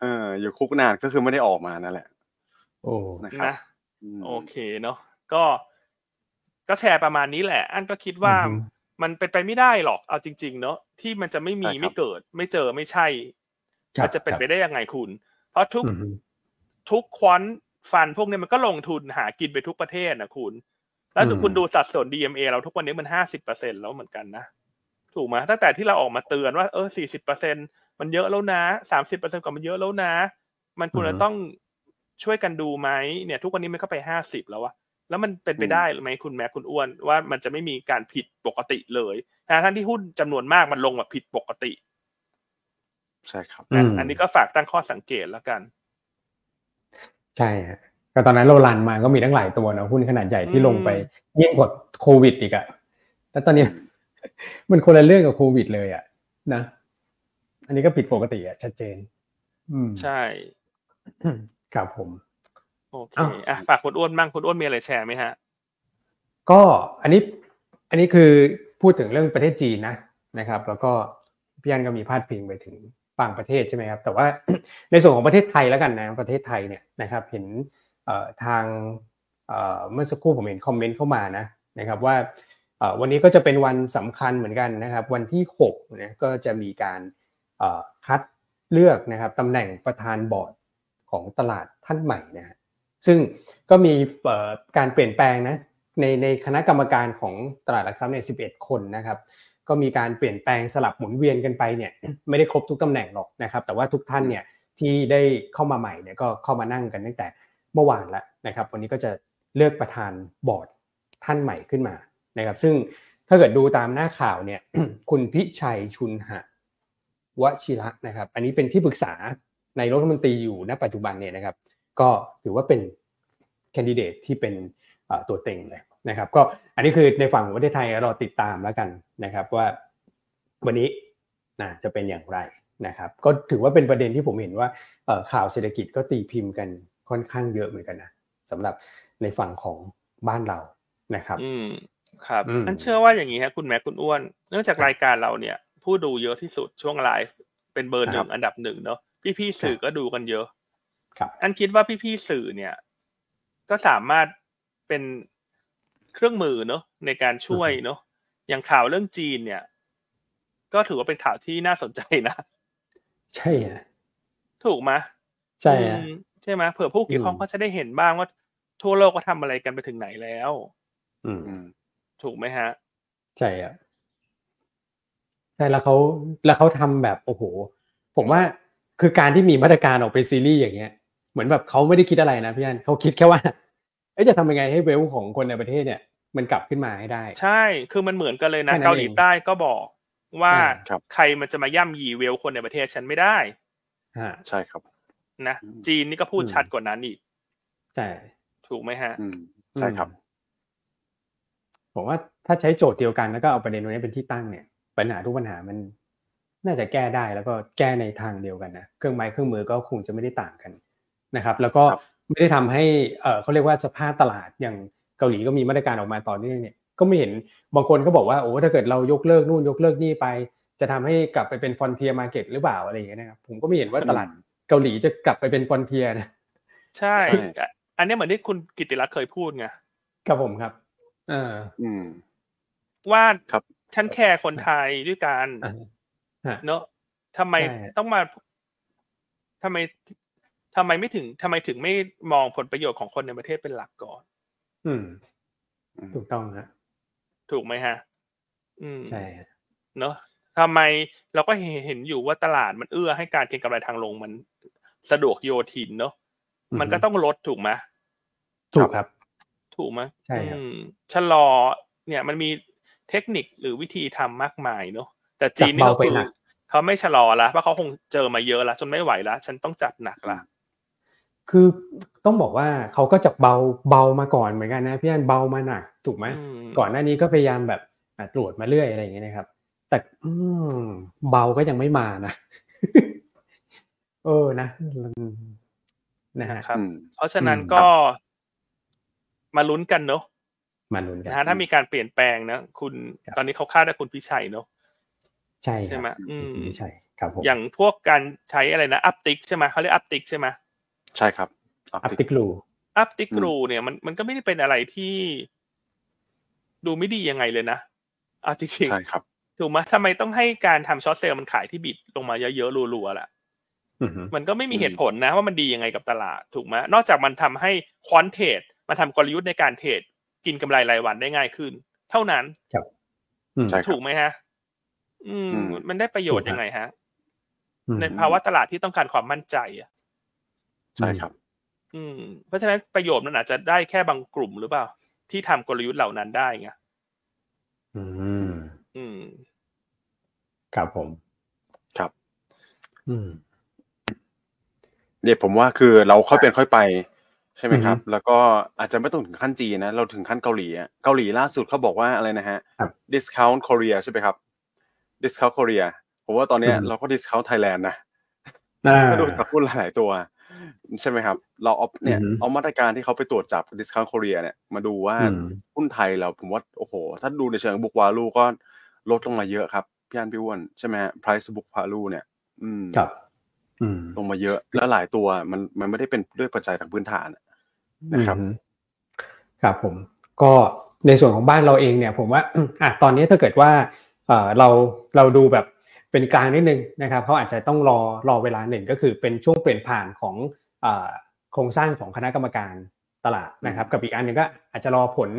เอออยู่คุกนานก็คือไม่ได้ออกมานั่นแหละ โอ้นะครับนะมโอเคเนาะก็ ก็แชร์ประมาณนี้แหละ อันก็คิดว่าอือฮึมันเป็นไปไม่ได้หรอกเอาจริง ๆ เนาะที่มันจะไม่มีใช่ครับไม่เกิด ไม่เจอไม่ใช่ครับมันจะเป็นครับไปได้ยังไงคุณ เพราะทุกอือฮึทุกควอนฟันพวกเนี้ยมันก็ลงทุนหากินไปทุกประเทศนะคุณ แล้วดูอืมคุณดูสัดส่วน DMA เราทุกวันนี้มันห้าสิบเปอร์เซ็นแล้วเหมือนกันนะถูกไหมตั้งแต่ที่เราออกมาเตือนว่าเออสี่สิบเปอร์เซ็นมันเยอะแล้วนะสามสิบเปอร์เซ็นกว่ามันเยอะแล้วนะ มันควรจะต้องช่วยกันดูไหมเนี่ย ทุกวันนี้มันก็ไปห้าสิบแล้วอะ แล้วมันเป็นไปได้ไหมคุณแม่คุณอ้วนว่ามันจะไม่มีการผิดปกติเลยทั้งที่หุ้นจำนวนมากมันลงแบบผิดปกติ ใช่ครับนะอืมอันนี้ก็ฝากตั้งข้อสังเกตแล้วกัน ใช่ฮะก็ตอนนั้นเราลันมาก็มีตั้งหลายตัวนะหุ้นขนาดใหญ่ที่อืมลงไปยิ่งกว่าโควิดอีกอะแล้วตอนนี้มันคนละเรื่องกับโควิดเลยอะนะ อันนี้ก็ผิดปกติอะชัดเจน อืมใช่ ครับผม โอเคอ้าวอะฝากคุณอ้วนบ้างคุณอ้วนมีอะไรแชร์ไหมฮะ ก็อันนี้อันนี้คือพูดถึงเรื่องประเทศจีนนะนะครับ แล้วก็พี่อันก็มีพาดพิงไปถึงบางประเทศใช่ไหมครับ แต่ว่าในส่วนของประเทศไทยแล้วกันนะประเทศไทยเนี่ยนะครับ เห็นเอ่อทางเอ่อเมื่อสักครู่ผมเห็นคอมเมนต์เข้ามานะนะครับว่าเอ่อวันนี้ก็จะเป็นวันสำคัญเหมือนกันนะครับ วันที่6เนี่ยก็จะมีการเอ่อคัดเลือกนะครับตำแหน่งประธานบอร์ดของตลาดท่านใหม่นะฮะ ซึ่งก็มีการเปลี่ยนแปลงนะในในคณะกรรมการของตลาดหลักทรัพย์เนี่ย11 คนนะครับ ก็มีการเปลี่ยนแปลงสลับหมุนเวียนกันไปเนี่ยไม่ได้ครบทุกตำแหน่งหรอกนะครับ แต่ว่าทุกท่านเนี่ยที่ได้เข้ามาใหม่เนี่ยก็เข้ามานั่งกันตั้งแต่เมื่อวานแล้วนะครับ วันนี้ก็จะเลือกประธานบอร์ดท่านใหม่ขึ้นมานะครับ ซึ่งถ้าเกิดดูตามหน้าข่าวเนี่ยคุณพิชัยชุนหะวชิระนะครับ อันนี้เป็นที่ปรึกษาในรัฐมนตรีอยู่ณปัจจุบันเนี่ยนะครับ ก็ถือว่าเป็นแคนดิเดตที่เป็นเอ่อตัวเต็งเลยนะครับ ก็อันนี้คือในฝั่งของประเทศไทยเราติดตามแล้วกันนะครับ ว่าวันนี้นะจะเป็นอย่างไรนะครับ ก็ถือว่าเป็นประเด็นที่ผมเห็นว่าเอ่อข่าวเศรษฐกิจก็ตีพิมพ์กันค่อนข้างเยอะเหมือนกันนะสำหรับในฝั่งของบ้านเรานะครับ อืมครับอืมอันเชื่อว่าอย่างนี้ฮะคุณแม่คุณอ้วน เนื่องจากรายการเราเนี่ย ผู้ดูเยอะที่สุดช่วงไลฟ์เป็นเบอร์หนึ่งอันดับหนึ่งเนาะพี่ๆสื่อก็ดูกันเยอะครับ อันคิดว่าพี่ๆสื่อเนี่ย ก็สามารถเป็นเครื่องมือเนาะในการช่วยเนาะอย่างข่าวเรื่องจีนเนี่ย ก็ถือว่าเป็นข่าวที่น่าสนใจนะ ใช่ฮะถูกไหมใช่ฮะอืมใช่ไหมเผื่อผู้เกี่ยวข้องอืมก็จะได้เห็นบ้างว่า ทั่วโลกก็ทำอะไรกันไปถึงไหนแล้ว อืมอืมถูกไหมฮะ ใช่อะใช่แล้วเขาแล้วเขาทำแบบโอ้โห ผมว่าคือการที่มีมาตรการออกเป็นซีรีส์อย่างเงี้ย เหมือนแบบเขาไม่ได้คิดอะไรนะพี่อันเขาคิดแค่ว่าเอ๊ะจะทำยังไงให้เวลของคนในประเทศเนี่ย มันกลับขึ้นมาให้ได้ ใช่ คือมันเหมือนกันเลยนะแค่นั้นเกาหลีใต้ก็บอกว่าอ่าครับใครมันจะมาย่ำยีเวลคนในประเทศฉันไม่ได้ฮะใช่ครับนะอืมจีนนี่ก็พูดอืมชัดกว่านั้นอีกใช่ถูกไหมฮะอืมใช่ครับผมว่าถ้าใช้โจทย์เดียวกันแล้วก็เอาประเด็นตรงนี้เป็นที่ตั้งเนี่ย ปัญหาทุกปัญหามันน่าจะแก้ได้แล้วก็แก้ในทางเดียวกันนะเครื่องไม้เครื่องมือก็คงจะไม่ได้ต่างกัน นะครับ แล้วก็ครับไม่ได้ทำให้เออเขาเรียกว่าสภาพตลาดอย่างเกาหลีก็มีมาตรการออกมาต่อเนื่องเนี่ยก็ไม่เห็นบางคนก็บอกว่าโอ้ถ้าเกิดเรายกเลิกนู่นยกเลิกนี่ไป จะทำให้กลับไปเป็น Frontier Market หรือเปล่าอะไรอย่างเงี้ยนะครับผมก็ไม่เห็นว่าตลาดเกาหลีจะกลับไปเป็น Frontier นะใช่ใช่อันนี้เหมือนที่คุณกิติรัตน์เคยพูดไงครับผมครับเอออืมว่าครับฉันแคร์คนไทยด้วยกันอ่าฮะเนอะทำไมใช่ต้องมาทำไม ทำไมไม่ถึงทำไมถึงไม่มองผลประโยชน์ของคนในประเทศเป็นหลักก่อน อืมอืมถูกต้องฮะถูกไหมฮะ อืมใช่ฮะเนอะทำไมเราก็เห็นอยู่ว่าตลาดมันเอื้อให้การเก็งกำไรทางลงมันสะดวกโยทินเนอะมันก็ต้องลดถูกไหมถูกครับ ถูกไหมใช่ครับอืมชะลอ เนี่ยมันมีเทคนิคหรือวิธีทำมากมายเนอะแต่จีนนี่จากก็เบาไปคือหนักเขาไม่ชะลอละเพราะเขาคงเจอมาเยอะแล้วจนไม่ไหวแล้วฉันต้องจัดหนักละ คือต้องบอกว่าเขาก็จะเบาเบามาก่อนเหมือนกันนะพี่อันเบามาหนักถูกไหมอืมก่อนหน้านี้ก็พยายามแบบอะตรวจมาเรื่อยอะไรอย่างเงี้ยนะครับ แต่อืมเบาก็ยังไม่มานะเออนะมันนะฮะครับอืมเพราะฉะนั้นอืมก็มาลุ้นกันเนอะมาลุ้นกันนะฮะถ้ามีการเปลี่ยนแปลงนะคุณครับตอนนี้เขาคาดว่าคุณพิชัยเนอะใช่ครับใช่ไหมอืมไม่ใช่ครับผมอย่างพวกการใช้อะไรนะ uptick ใช่ไหมเขาเรียก uptick ใช่ไหม ใช่ครับ uptick rule uptick อืม rule เนี่ยมันมันก็ไม่ได้เป็นอะไรที่ดูไม่ดียังไงเลยนะเอาจริงใช่ครับๆถูกไหมทำไมต้องให้การทำช็อตเซลล์มันขายที่บิดลงมาเยอะๆรัวๆล่ะอือฮึมันก็ไม่มีอืมเหตุผลนะว่ามันดียังไงกับตลาดถูกไหมนอกจากมันทำให้ควอนเทรดมันทำกลยุทธ์ในการเทรดกินกำไรรายวันได้ง่ายขึ้น เท่านั้นอืมใช่ครับถูกไหมฮะอืมอืม มันได้ประโยชน์ถูกครับยังไงฮะอืมในภาวะตลาดที่ต้องการความมั่นใจอะ ใช่ครับ อืม เพราะฉะนั้นประโยชน์มันอาจจะได้แค่บางกลุ่มหรือเปล่า ที่ทำกลยุทธ์เหล่านั้นได้ไงอืม อืมครับผม ครับ อืมเนี่ยผมว่าคือเราค่อยเป็นค่อยไป ใช่ไหมครับอือฮึแล้วก็อาจจะไม่ต้องถึงขั้นจีนนะเราถึงขั้นเกาหลีอะเกาหลีล่าสุดเขาบอกว่าอะไรนะฮะครับ discount Korea ใช่ไหมครับ discount Korea ผมว่าตอนเนี้ยอืมเราก็ discount Thailand นะอ่าถ้าดูจากหุ้นหลายๆตัว ใช่ไหมครับ เราเอาเนี่ยอือฮึเอามาตรการที่เขาไปตรวจจับ discount Korea เนี่ยมาดูว่าอืมหุ้นไทยเราผมว่าโอ้โห ถ้าดูในเชิง book value ก็ลดลงมาเยอะครับพี่อันพี่อ้วนใช่ไหมฮะ price book value เนี่ย อืมครับอืมลงมาเยอะแล้วหลายตัวมันมันไม่ได้เป็นด้วยปัจจัยทางพื้นฐานอะนะครับอืมครับผม ก็ในส่วนของบ้านเราเองเนี่ย ผมว่าอะตอนนี้ถ้าเกิดว่าเอ่อเราเราดูแบบ เป็นกลางนิดนึงนะครับเขาอาจจะต้องรอรอเวลาหนึ่งก็คือเป็นช่วงเปลี่ยนผ่านของเอ่อโครงสร้างของคณะกรรมการตลาดนะครับ กับอีกอันหนึงก็อาจจะรอผล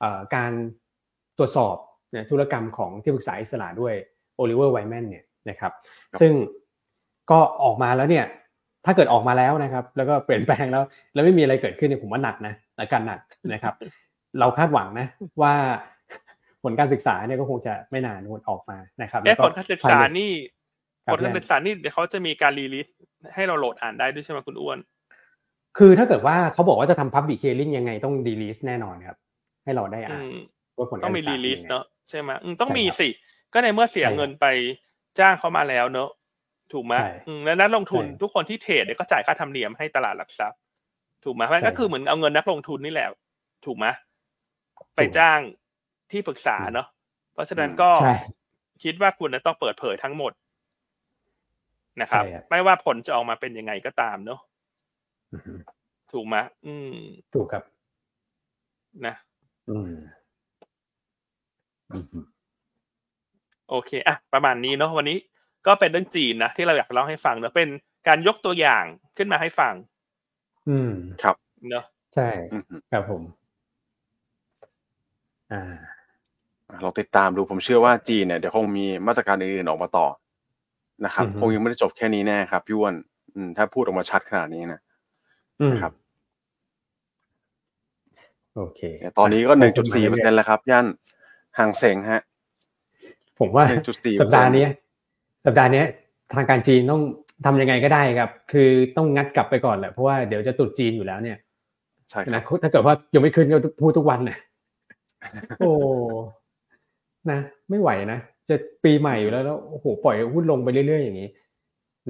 เอ่อการตรวจสอบเนี่ยธุรกรรมของที่ปรึกษาอิสระด้วยโอลิเวอร์ไวแมนเนี่ยนะครับครับซึ่งก็ออกมาแล้วเนี่ยถ้าเกิดออกมาแล้วนะครับ แล้วก็เปลี่ยนแปลงแล้ว แล้วไม่มีอะไรเกิดขึ้นเนี่ยผมว่าหนักนะอาการหนักนะครับ เราคาดหวังนะว่า ผลการศึกษาเนี่ยก็คงจะไม่นานวนออกมานะครับเอ๊ะแล้วผลการศึกษานี่ครับผลการศึกษานี่เดี๋ยวเขาจะมีการรีลิสให้เราโหลดอ่านได้ด้วยใช่ไหมคุณอ้วน คือถ้าเกิดว่าเขาบอกว่าจะทำ public hearing ยังไงต้อง release แน่นอนครับ ให้เราได้อือ่านมว่าผลต้กาองรมีศึกษารีลิสป็นยังไงเนอะใช่ไหมอืมต้องใช่มีครับสิ ก็ในเมื่อเสียใช่ครับเงินไปจ้างเขามาแล้วเนอะถูกไหมใช่อืมแล้วนักลงทุนใช่ทุกคนที่เทรดเนี่ยก็จ่ายค่าธรรมเนียมให้ตลาดหลักทรัพย์ ถูกไหมเพราะฉะนั้นใช่ก็คือเหมือนเอาเงินนักลงทุนนี่แหละ ถูกไหมไปถูกจ้าง ที่ปรึกษาอืมเนอะเพราะฉะนั้นอืมก็ใช่คิดว่าคุณจะต้องเปิดเผยทั้งหมดนะครับใช่ครับไม่ว่าผลจะออกมาเป็นยังไงก็ตามเนอะอือฮึถูกไหมอืม ถูกครับ นะอืมอืมโอเคอะประมาณนี้เนาะวันนี้ก็เป็นเรื่องจีนนะที่เราอยากเล่าให้ฟังเนอะเป็นการยกตัวอย่างขึ้นมาให้ฟัง อืมครับเนอะใช่อืมครับผม อ่า ลองติดตามดูผมเชื่อว่าจีนเนี่ยเดี๋ยวคงมีมาตรการอื่นๆออกมาต่อนะครับอือฮึคงยังไม่ได้จบแค่นี้แน่ครับพี่อ้วนอืมถ้าพูดออกมาชัดขนาดนี้นะอืมนะครับโอเคตอนนี้ก็หนึ่งจุดสี่เปอร์เซ็นต์แล้วครับ ย่านห่างเสงฮะ ผมว่า1.4%สัปดาห์นี้สัปดาห์นี้ทางการจีนต้องทำยังไงก็ได้ครับ คือต้องงัดกลับไปก่อนแหละเพราะว่าเดี๋ยวจะตรุษจีนอยู่แล้วเนี่ยใช่ครันะบถ้าเกิดว่ายังไม่ขึ้นก็พูดทุกวันเนี่ยโอ้ นะไม่ไหวนะจะปีใหม่อยู่แล้วแล้วโอ้โหปล่อยหุ้นลงไปเรื่อยๆอย่างนี้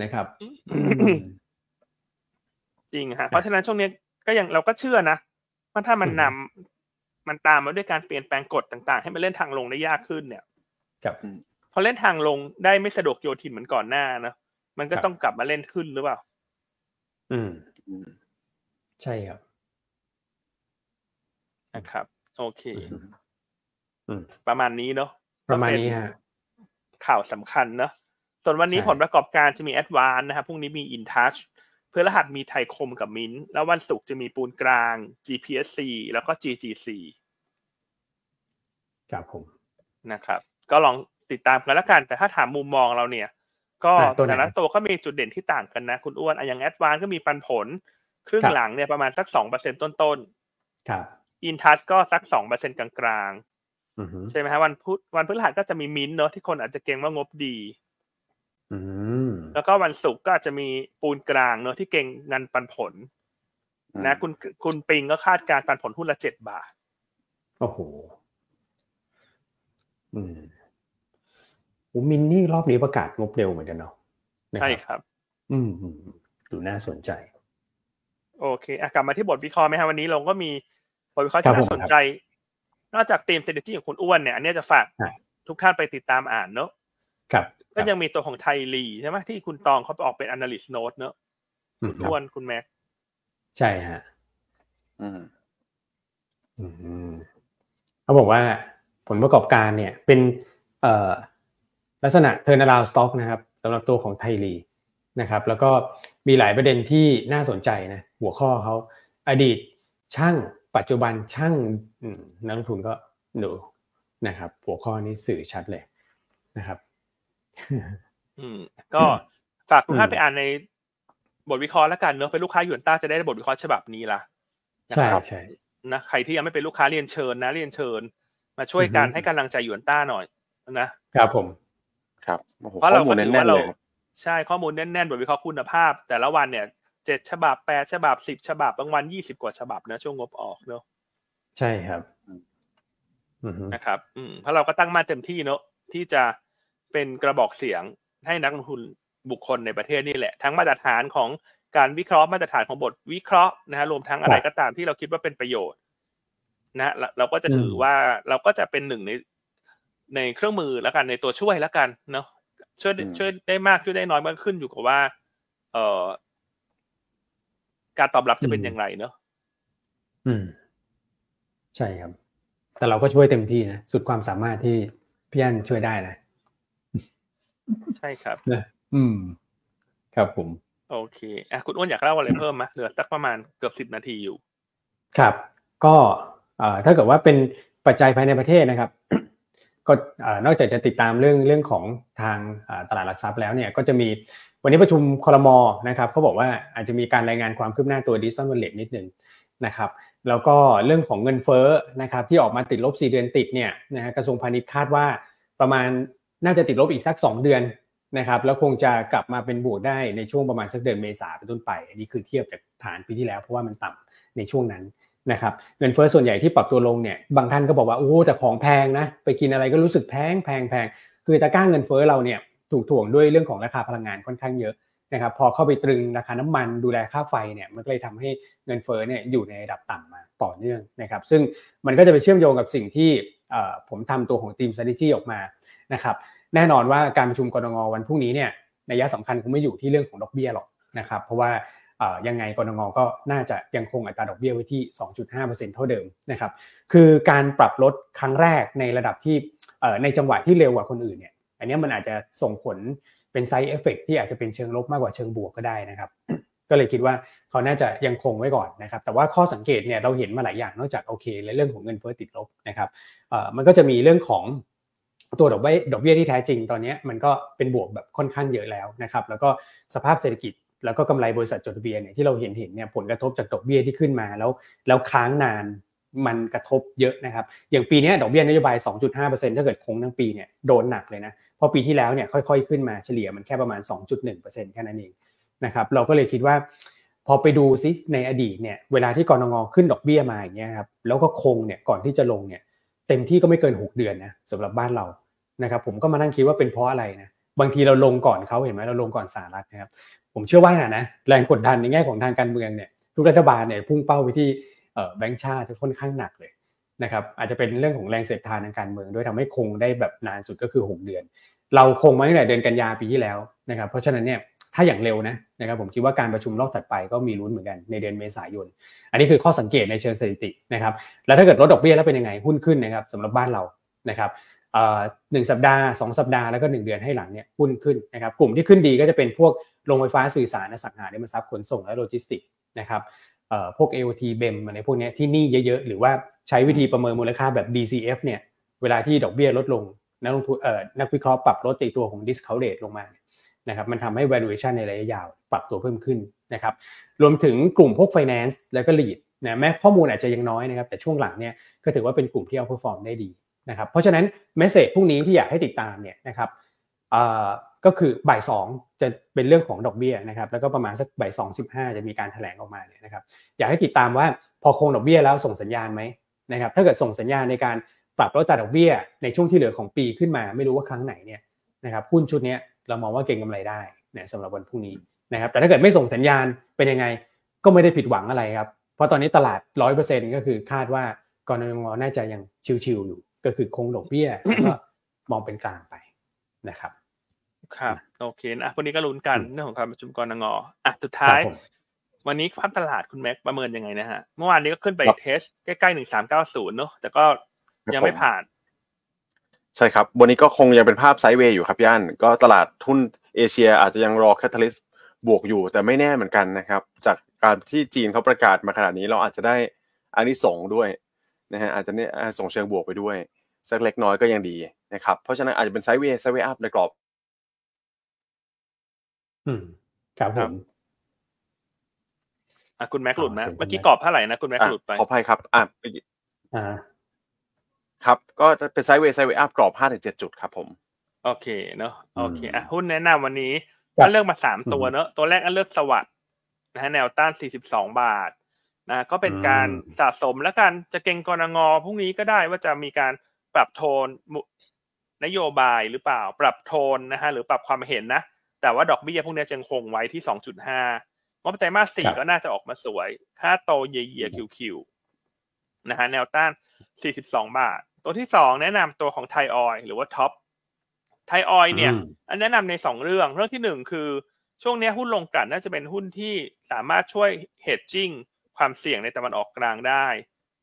นะครับอืมจริงฮะเพราะฉะนั้นช่วงนี้ก็ยังเราก็เชื่อนะว่าถ้ามันอืมนำมันตามมาด้วยการเปลี่ยนแปลงกฎต่างๆ ให้มันเล่นทางลงได้ยากขึ้นเนี่ยกับพอเล่นทางลงได้ไม่สะดวกโยทินเหมือนก่อนหน้านะมันก็ครับต้องกลับมาเล่นขึ้นหรือเปล่า อืมอืมใช่ครับนะครับ โอเคอืม ประมาณนี้เนาะประมาณนี้ก็เป็ฮะข่าวสำคัญเนาะส่วนวันนี้ใช่ผลประกอบการจะมีแอดวานนะครับพรุ่งนี้มีอินทัชเพื่อรหัสมีไทยคมกับมินท์แล้ววันศุกร์จะมีปูนกลาง GPSC แล้วก็ GGC ครับผมนะครับ ก็ลองติดตามกันแล้วกัน แต่ถ้าถามมุมมองเราเนี่ย ก็อะตัวไหนแต่ละตัวก็มีจุดเด่นที่ต่างกันนะ คุณอ้วนอะอย่างแอดวานซ์ก็มีปันผล ครึ่งครับหลังเนี่ยประมาณสักสองเปอร์เซ็นต้นครับๆอินทัชก็สักสองเปอร์เซ็นกลางอือฮึๆ ใช่ไหมฮะวันพุธวันพฤหัสก็จะมีมินท์เนอะที่คนอาจจะเก็งว่างบดีอืมแล้วก็วันศุกร์ก็อาจจะมีปูนกลางเนอะที่เก่งเงินปันผล นะคุณคุณปิงก็คาดการณ์ปันผลหุ้นละเจ็ดบาทโอ้โหอืมโอ้มินนี่รอบนี้ประกาศงบเร็วเหมือนกันเนาะนะใช่ครับอืมอืมดูน่าสนใจ โอเคอะกลับมาที่บทวิเคราะห์ไหมฮะวันนี้เราก็มีบทวิเคราะห์ครัที่บน่าสนใจ นอกจากทีม strategy ของคุณอ้วนเนี่ยอันเนี้ยจะฝากครับทุกท่านไปติดตามอ่านเนอะครับ ก็ยังมีตัวของไทยลีใช่ไหมที่คุณตองเขาไปออกเป็น analyst note เนอะอืคุมณอ้วนคุณแม็กใช่ฮะอืมอืมเขาบอกว่าผลประกอบการเนี่ย เป็นเอ่อลักษณะ turnaround stock นะครับสำหรับตัวของไทยลีนะครับ แล้วก็มีหลายประเด็นที่น่าสนใจนะหัวข้อเขาอดีตช่าง ปัจจุบันช่างอืมนักลงทุนก็ดูนะครับ หัวข้อนี้สื่อชัดเลยนะครับ อืม ก็ฝากทุกท่านอืมไปอ่านในบทวิเคราะห์แล้วกันเนอะเป็นลูกค้าหยวนต้าจะได้บทวิเคราะห์ฉบับนี้ละนะใช่ครับใช่นะใครที่ยังไม่เป็นลูกค้าเรียนเชิญนะเรียนเชิญ มาช่วยกันอือฮึให้กำลังใจหยวนต้าหน่อยนะครับผม ครับโอ้โหเพราะข้เราอมูก็ลถือแน่ว่านเราๆเลยครับใช่ข้อมูลแน่นๆบทวิเคราะห์คุณภาพ แต่ละวันเนี่ย เจ็ดฉบับแปดฉบับสิบฉบับบางวันยี่สิบกว่าฉบับนะ ช่วงงบออกเนอะใช่ครับอือฮึนะครับ อืมเพราะเราก็ตั้งมาเต็มที่เนอะที่จะเป็นกระบอกเสียงให้นักลงทุนบุคคลในประเทศนี่แหละ ทั้งมาตรฐานของการวิเคราะห์มาตรฐานของบทวิเคราะห์นะฮะรวมทั้งอะไรก็ตามที่เราคิดว่าเป็นประโยชน์ นะฮะเราเราก็จะถือว่าเราก็จะเป็นหนึ่งในในเครื่องมือแล้วกันในตัวช่วยแล้วกันเนาะช่วยอืมช่วยได้มากช่วยได้น้อยมันขึ้นอยู่กับว่า เอ่อ การตอบรับจะเป็นอย่างไรเนาะอืม ใช่ครับ แต่เราก็ช่วยเต็มที่นะสุดความสามารถที่พี่อันช่วยได้นะ ใช่ครับนะอืม ครับผม โอเคอะคุณอ้วนอยากเล่าอะไรเพิ่มไหมเหลือสักประมาณเกือบสิบนาทีอยู่ ครับ ก็เอ่อถ้าเกิดว่าเป็นปัจจัยภายในประเทศนะครับ ก็เอ่อนอกจากจะติดตามเรื่องเรื่องของทางอ่าตลาดหลักทรัพย์แล้วเนี่ย ก็จะมี วันนี้ประชุมคอรมอนะครับเขาบอกว่าอาจจะมีการรายงานความคืบหน้าตัวดิจิตอลวอลเล็ตนิดนึงนะครับแล้วก็เรื่องของเงินเฟ้อนะครับที่ออกมาติดลบ 4 เดือนติดเนี่ยนะฮะกระทรวงพาณิชย์คาดว่าประมาณน่าจะติดลบอีกสัก 2 เดือนนะครับแล้วคงจะกลับมาเป็นบวกได้ในช่วงประมาณสักเดือนเมษาเป็นต้นไป อันนี้คือเทียบจากฐานปีที่แล้วเพราะว่ามันต่ำในช่วงนั้นนะครับเงินเฟ้อส่วนใหญ่ที่ปรับตัวลงเนี่ยบางท่านก็บอกว่าโอ้แต่ของแพงนะไปกินอะไรก็รู้สึกแพงแพงแพงคือตะกร้าเงินเฟ้อเราเนี่ย ถูกถ่วงด้วยเรื่องของราคาพลังงานค่อนข้างเยอะนะครับพอเข้าไปตรึงราคาน้ำมันดูแลค่าไฟเนี่ยมันก็เลยทำให้เงินเฟ้อเนี่ยอยู่ในระดับต่ำมาต่อเนื่องนะครับซึ่งมันก็จะไปเชื่อมโยงกับสิ่งที่ผมทำตัวของทีม strategy ออกมานะครับแน่นอนว่าการประชุมกรงวันพรุ่งนี้เนี่ยนัยสำคัญคงไม่อยู่ที่เรื่องของดอกเบี้ยหรอกนะครับเพราะว่ายังไงกรงก็น่าจะยังคงอัตราดอกเบี้ยไว้ที่ 2.5%เท่าเดิมนะครับคือการปรับลดครั้งแรกในระดับที่ในจังหวะที่เร็วกว่าคนอื่นเนี่ย อันนี้มันอาจจะส่งผลเป็นไซ d ์เอฟเฟกที่อาจจะเป็นเชิงลบมากกว่าเชิงบวกก็ได้นะครับก็เลยคิดว่าเขาน่าจะยังคงไว้ก่อนนะครับแต่ว่าข้อสังเกตเนี่ยเราเห็นมาหลายอย่างนอกจากโอเคในเรื่องของเงินเฟ้อติดลบนะครับเอ่อมันก็จะมีเรื่องของตัวดอกเบี้ยดอกเบี้ยที่แท้จริงตอนนี้มันก็เป็นบวกแบบค่อนข้างเยอะแล้วนะครับแล้วก็สภาพเศรษฐกิจแล้วก็กำไรบริษัทจดทะเบียนเนี่ยที่เราเห็นเห็นเนี่ยผลกระทบจากดอกเบี้ยที่ขึ้นมาแล้วแล้วค้างนานมันกระทบเยอะนะครับ อย่างปีนี้ดอกเบี้ยนโยบาย 2.5%ถ้าเกิดคงทั้งปีเนี่ยโดนหนักเลยนะ พราะปีที่แล้วเนี่ยค่อยๆขึ้นมาเฉลี่ยมันแค่ประมาณ 2.1%แค่นั้นเองนะครับเราก็เลยคิดว่า พอไปดูซิในอดีตเนี่ยเวลาที่กรงงขึ้นดอกเบี้ยมาอย่างเงี้ยครับแล้วก็คงเนี่ยก่อนที่จะลงเนี่ยเต็มที่ก็ไม่เกิน 6 เดือนนะสำหรับบ้านเรานะครับผมก็มานั่งคิดว่าเป็นเพราะอะไรนะบางทีเราลงก่อนเขาเห็นไหมเราลงก่อนสหรัฐนะครับผมเชื่อว่านะแรงกดดันในแง่ของทางการเมืองเนี่ยทุกรัฐบาลเนี่ยพุ่งเป้าไปที่แบงก์ชาติค่อนข้างหนักเลย นะครับอาจจะเป็นเรื่องของแรงเสียดทานทางการเมืองด้วยทำให้คงได้แบบนานสุดก็คือ 6 เดือน เราคงมาตั้งแต่เดือนกันยาปีที่แล้วนะครับเพราะฉะนั้นเนี่ยถ้าอย่างเร็วนะนะครับผมคิดว่าการประชุมรอบถัดไปก็มีลุ้นเหมือนกันในเดือนเมษายน อันนี้คือข้อสังเกตในเชิงสถิตินะครับแล้วถ้าเกิดลดดอกเบี้ยแล้วเป็นยังไงหุ้นขึ้นนะครับสำหรับบ้านเรานะครับหนึ่งสัปดาห์ 2 สัปดาห์แล้วก็ 1 เดือนให้หลังเนี่ยหุ้นขึ้นนะครับกลุ่มที่ขึ้นดีก็จะเป็นพวกโรงไฟฟ้าสื่อสารอสังหาริมทรัพย์ขนส่งและโลจิสติกนะครับพวก AOT BEM อะไรพวกนี้ที่นี่เยอะๆ หรือว่า ใช้วิธีประเมินมูลค่าแบบ DCF เนี่ยเวลาที่ดอกเบี้ยลดลง นักลงทุนเอ่อนักวิเคราะห์ปรับลดตีตัวของ discount rate ลงมานะครับมันทำให้ valuation ในระยะยาวปรับตัวเพิ่มขึ้นนะครับรวมถึงกลุ่มพวก finance แล้วก็ lead นะแม้ข้อมูลอาจจะยังน้อยนะครับแต่ช่วงหลังเนี่ยก็ถือว่าเป็นกลุ่มที่เอา perform ได้ดีนะครับเพราะฉะนั้นเมสเซจพวกนี้ที่อยากให้ติดตามเนี่ยนะครับก็คือบ่ายสองจะเป็นเรื่องของดอกเบี้ยนะครับแล้วก็ประมาณสักบ่ายสองสิบห้าจะมีการแถลงออกมาเนี่ยนะครับอยากให้ติดตามว่าพอคงดอกเบี้ยแล้วส่งสัญญาณไหม นะครับถ้าเกิดส่งสัญญาณในการปรับลดตัดดอกเบี้ยในช่วงที่เหลือของปีขึ้นมา ไม่รู้ว่าครั้งไหนเนี่ยนะครับหุ้นชุดนี้เรามองว่าเก่งกำไรได้นะสำหรับวันพรุ่งนี้นะครับแต่ถ้าเกิดไม่ส่งสัญญาณเป็นยังไงก็ไม่ได้ผิดหวังอะไรครับ เพราะตอนนี้ตลาดร้อยเปอร์เซ็นก็คือคาดว่ากรงงน่าจะยังชิวๆอยู่ ก็คือคงดอกเบี้ยก็มองเป็นกลางไปนะครับ ครับ โอเคนะวันนี้ก็ลุ้นกันเรื่องของการประชุมกรงอะสุดท้าย วันนี้ภาพตลาดคุณแม็กประเมินยังไงนะฮะ เมื่อวานนี้ก็ขึ้นไปเทสใกล้ๆหนึ่งสามเก้าศูนย์เนอะแต่ก็ยังไม่ผ่าน ใช่ครับ วันนี้ก็คงยังเป็นภาพ sideway อยู่ครับย่าน ก็ตลาดทุนเอเชียอาจจะยังรอ catalyst บวกอยู่แต่ไม่แน่เหมือนกันนะครับ จากการที่จีนเขาประกาศมาขนาดนี้เราอาจจะได้อานิสงส์ด้วยนะฮะอาจจะอานิสงส์เชิงบวกไปด้วย สักเล็กน้อยก็ยังดีนะครับ เพราะฉะนั้นอาจจะเป็น sideway sideway up ในกรอบ อืมครับผม อะคุณแม็กหลุดไหมเมื่อกี้กรอบเท่าไหร่นะคุณแม็กหลุดไปขออภัยครับอะอ่าครับ ก็เป็นไซด์เวย์ไซด์เวย์อัพกรอบห้าถึงเจ็ดจุดครับผม โอเคเนอะโอเคอะหุ้นแนะนำวันนี้ก็เลือกมาสามตัวเนอะตัวแรกอันเลือกสวัสด์นะฮะแนวต้านสี่สิบสองบาทนะก็เป็นการสะสมแล้วกันจะเก่งกรงพรุ่งนี้ก็ได้ว่าจะมีการปรับโทนนโยบายหรือเปล่า ปรับโทนนะฮะหรือปรับความเห็นนะ แต่ว่าดอกเบี้ยพวกนี้ยังคงไว้ที่สองจุดห้า งบไตรมาสสี่ก็น่าจะออกมาสวย คาดโต YoY QoQ นะฮะแนวต้านสี่สิบสองบาท ตัวที่สองแนะนำตัวของไทยออยล์หรือว่า TOP ไทยออยล์เนี่ย อันแนะนำในสองเรื่อง เรื่องที่หนึ่งคือช่วงนี้หุ้นโรงกลั่นน่าจะเป็นหุ้นที่สามารถช่วย hedging ความเสี่ยงในตะวันออกกลางได้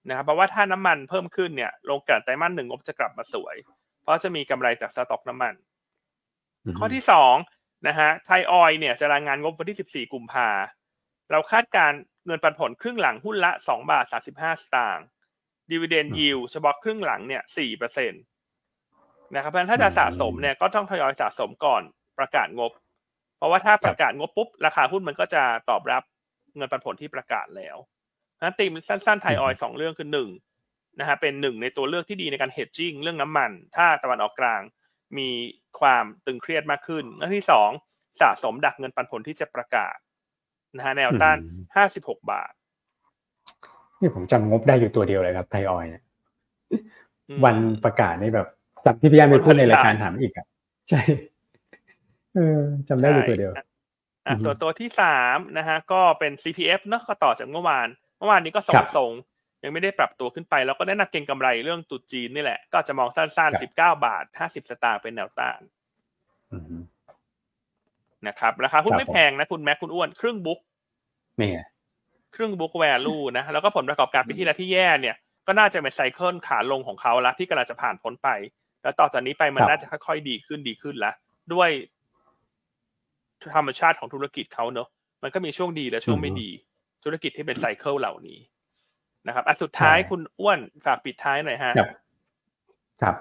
นะครับเพราะว่าถ้าน้ำมันเพิ่มขึ้นเนี่ยโรงกลั่นไตรมาสหนึ่งงบจะกลับมาสวย เพราะจะมีกำไรจากสต็อกน้ำมัน ข้อที่สอง นะฮะไทยออยล์เนี่ยจะรายงานงบวันที่สิบสี่กุมภาเราคาดการณ์เงินปันผลครึ่งหลังหุ้นละสองบาทสามสิบห้าสตางค์ dividend yield เฉพาะครึ่งหลังเนี่ยสี่เปอร์เซ็นตนะครับเพราะฉะนั้นถ้าจะสะสมเนี่ยก็ต้องทยอยสะสมก่อนประกาศงบ เพราะว่าถ้าประกาศงบปุ๊บ ราคาหุ้นมันก็จะตอบรับเงินปันผลที่ประกาศแล้วนะตีมสั้นๆไทยออยล์สองเรื่องคือหนึ่งนะฮะเป็นหนึ่งในตัวเลือกที่ดีในการเฮดจิ้งเรื่องน้ำมัน ถ้าตะวันออกกลาง มีความตึงเครียดมากขึ้นเรื่องที่สองสะสมดักเงินปันผลที่จะประกาศนะฮะแนวต้านห้าสิบหกบาท นี่ผมจำงบได้อยู่ตัวเดียวเลยครับไทยออยเนี่ยวันประกาศนี่แบบจำที่พี่ยาไปพูดในรายการถามอีกอะใช่เออจำได้อยู่ตัวเดียวอะส่วนตัวที่สามนะฮะก็เป็น CPF เนาะก็ต่อจากเมื่อวาน เมื่อวานนี้ก็ส่งส่ง ยังไม่ได้ปรับตัวขึ้นไป แล้วก็แนะนำเก็งกำไรเรื่องตุจีนนี่แหละ ก็จะมองสั้นๆสิบเก้าบาทห้าสิบสตางค์เป็นแนวต้านนะครับ ราคาหุ้นไม่แพงนะคุณแม็กคุณอ้วน ครึ่งบุ๊กนี่ครึ่งบุ๊กแวลูนะ แล้วก็ผลประกอบการปีที่แล้วที่แย่เนี่ย ก็น่าจะเป็นไซเคิลขาลงของเขาละที่กำลังจะผ่านพ้นไป แล้วต่อจากนี้ไปมันน่าจะค่อยๆดีขึ้นดีขึ้นละด้วยธรรมชาติของธุรกิจเขาเนอะมันก็มีช่วงดีและช่วงไม่ดี ธุรกิจที่เป็นไซเคิลเหล่านี้ นะครับอะสุดท้ายคุณอ้วนฝากปิดท้ายหน่อยฮะครับครับ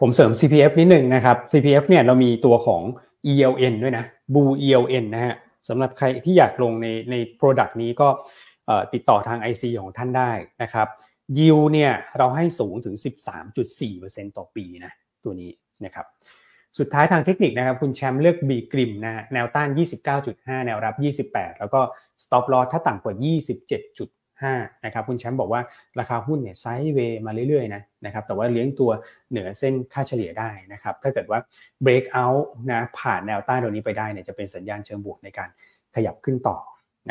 ผมเสริม CPF นิดหนึ่งนะครับ CPF เนี่ยเรามีตัวของ ELN ด้วยนะ Blue ELN นะฮะสำหรับใครที่อยากลงในใน Product นี้ก็ติดต่อทาง IC ของท่านได้นะครับยิวเนี่ยเราให้สูงถึง 13.4%ต่อปีนะตัวนี้นะครับสุดท้ายทางเทคนิคนะครับ คุณแชมป์เลือกบีกริมนะฮะแนวต้าน 29.5 แนวรับ 28 แล้วก็ stop loss ถ้าต่ำกว่า 27.5นะครับคุณแชมป์บอกว่าราคาหุ้นเนี่ยไซด์เวย์มาเรื่อยๆนะนะครับแต่ว่าเลี้ยงตัวเหนือเส้นค่าเฉลี่ยได้นะครับถ้าเกิดว่า break out นะผ่านแนวต้านตรงนี้ไปได้เนี่ยจะเป็นสัญญาณเชิงบวกในการขยับขึ้นต่อ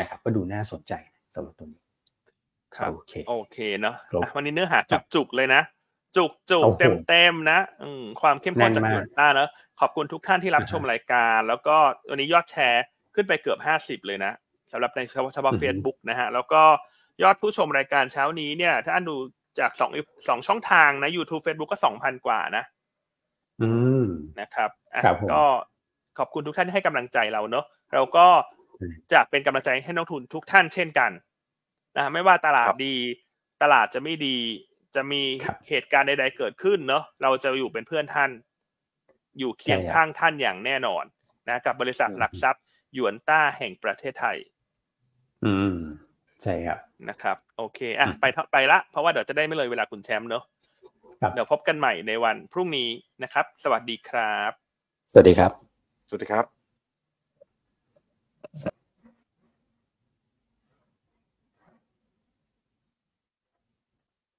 นะครับก็ดูน่าสนใจสำหรับตัวนี้ครับโอเคโอเคเนาะครับอะวันนี้เนื้อหาครับจุกๆเลยนะ จุกจุกโอ้โหเต็มเต็มๆนะอืมความเข้มข้นแน่นจากมากหยวนต้าเนอะขอบคุณทุกท่านที่รับอ่าฮะชมรายการ แล้วก็วันนี้ยอดแชร์ขึ้นไปเกือบห้าสิบเลยนะสำหรับในเฉพาะเฉพาะอือฮึเฟซบุ๊กนะฮะแล้วก็ ยอดผู้ชมรายการเช้านี้เนี่ย ถ้าอันดูจากสองสองช่องทางนะ YouTube Facebook ก็สองพันกว่านะ อืมนะครับอะครับผมก็ขอบคุณทุกท่านที่ให้กำลังใจเราเนอะเราก็อืมจะเป็นกำลังใจให้นักลงทุนทุกท่านเช่นกันนะฮะไม่ว่าตลาดครับดี ตลาดจะไม่ดี จะมีครับเหตุการณ์ใด ๆ เกิดขึ้นเนอะเราจะอยู่เป็นเพื่อนท่าน อยู่เคียงใช่ครับข้างท่านอย่างแน่นอนนะกับบริษัทหลักทรัพย์หยวนต้าแห่งประเทศไทย อืม ใช่ครับ นะครับ โอเคอะอืมไปเถอะไปละ เพราะว่าเดี๋ยวจะได้ไม่เลยเวลาคุณแชมป์เนอะครับเดี๋ยวพบกันใหม่ในวันพรุ่งนี้นะครับ สวัสดีครับ สวัสดีครับ สวัสดีครับ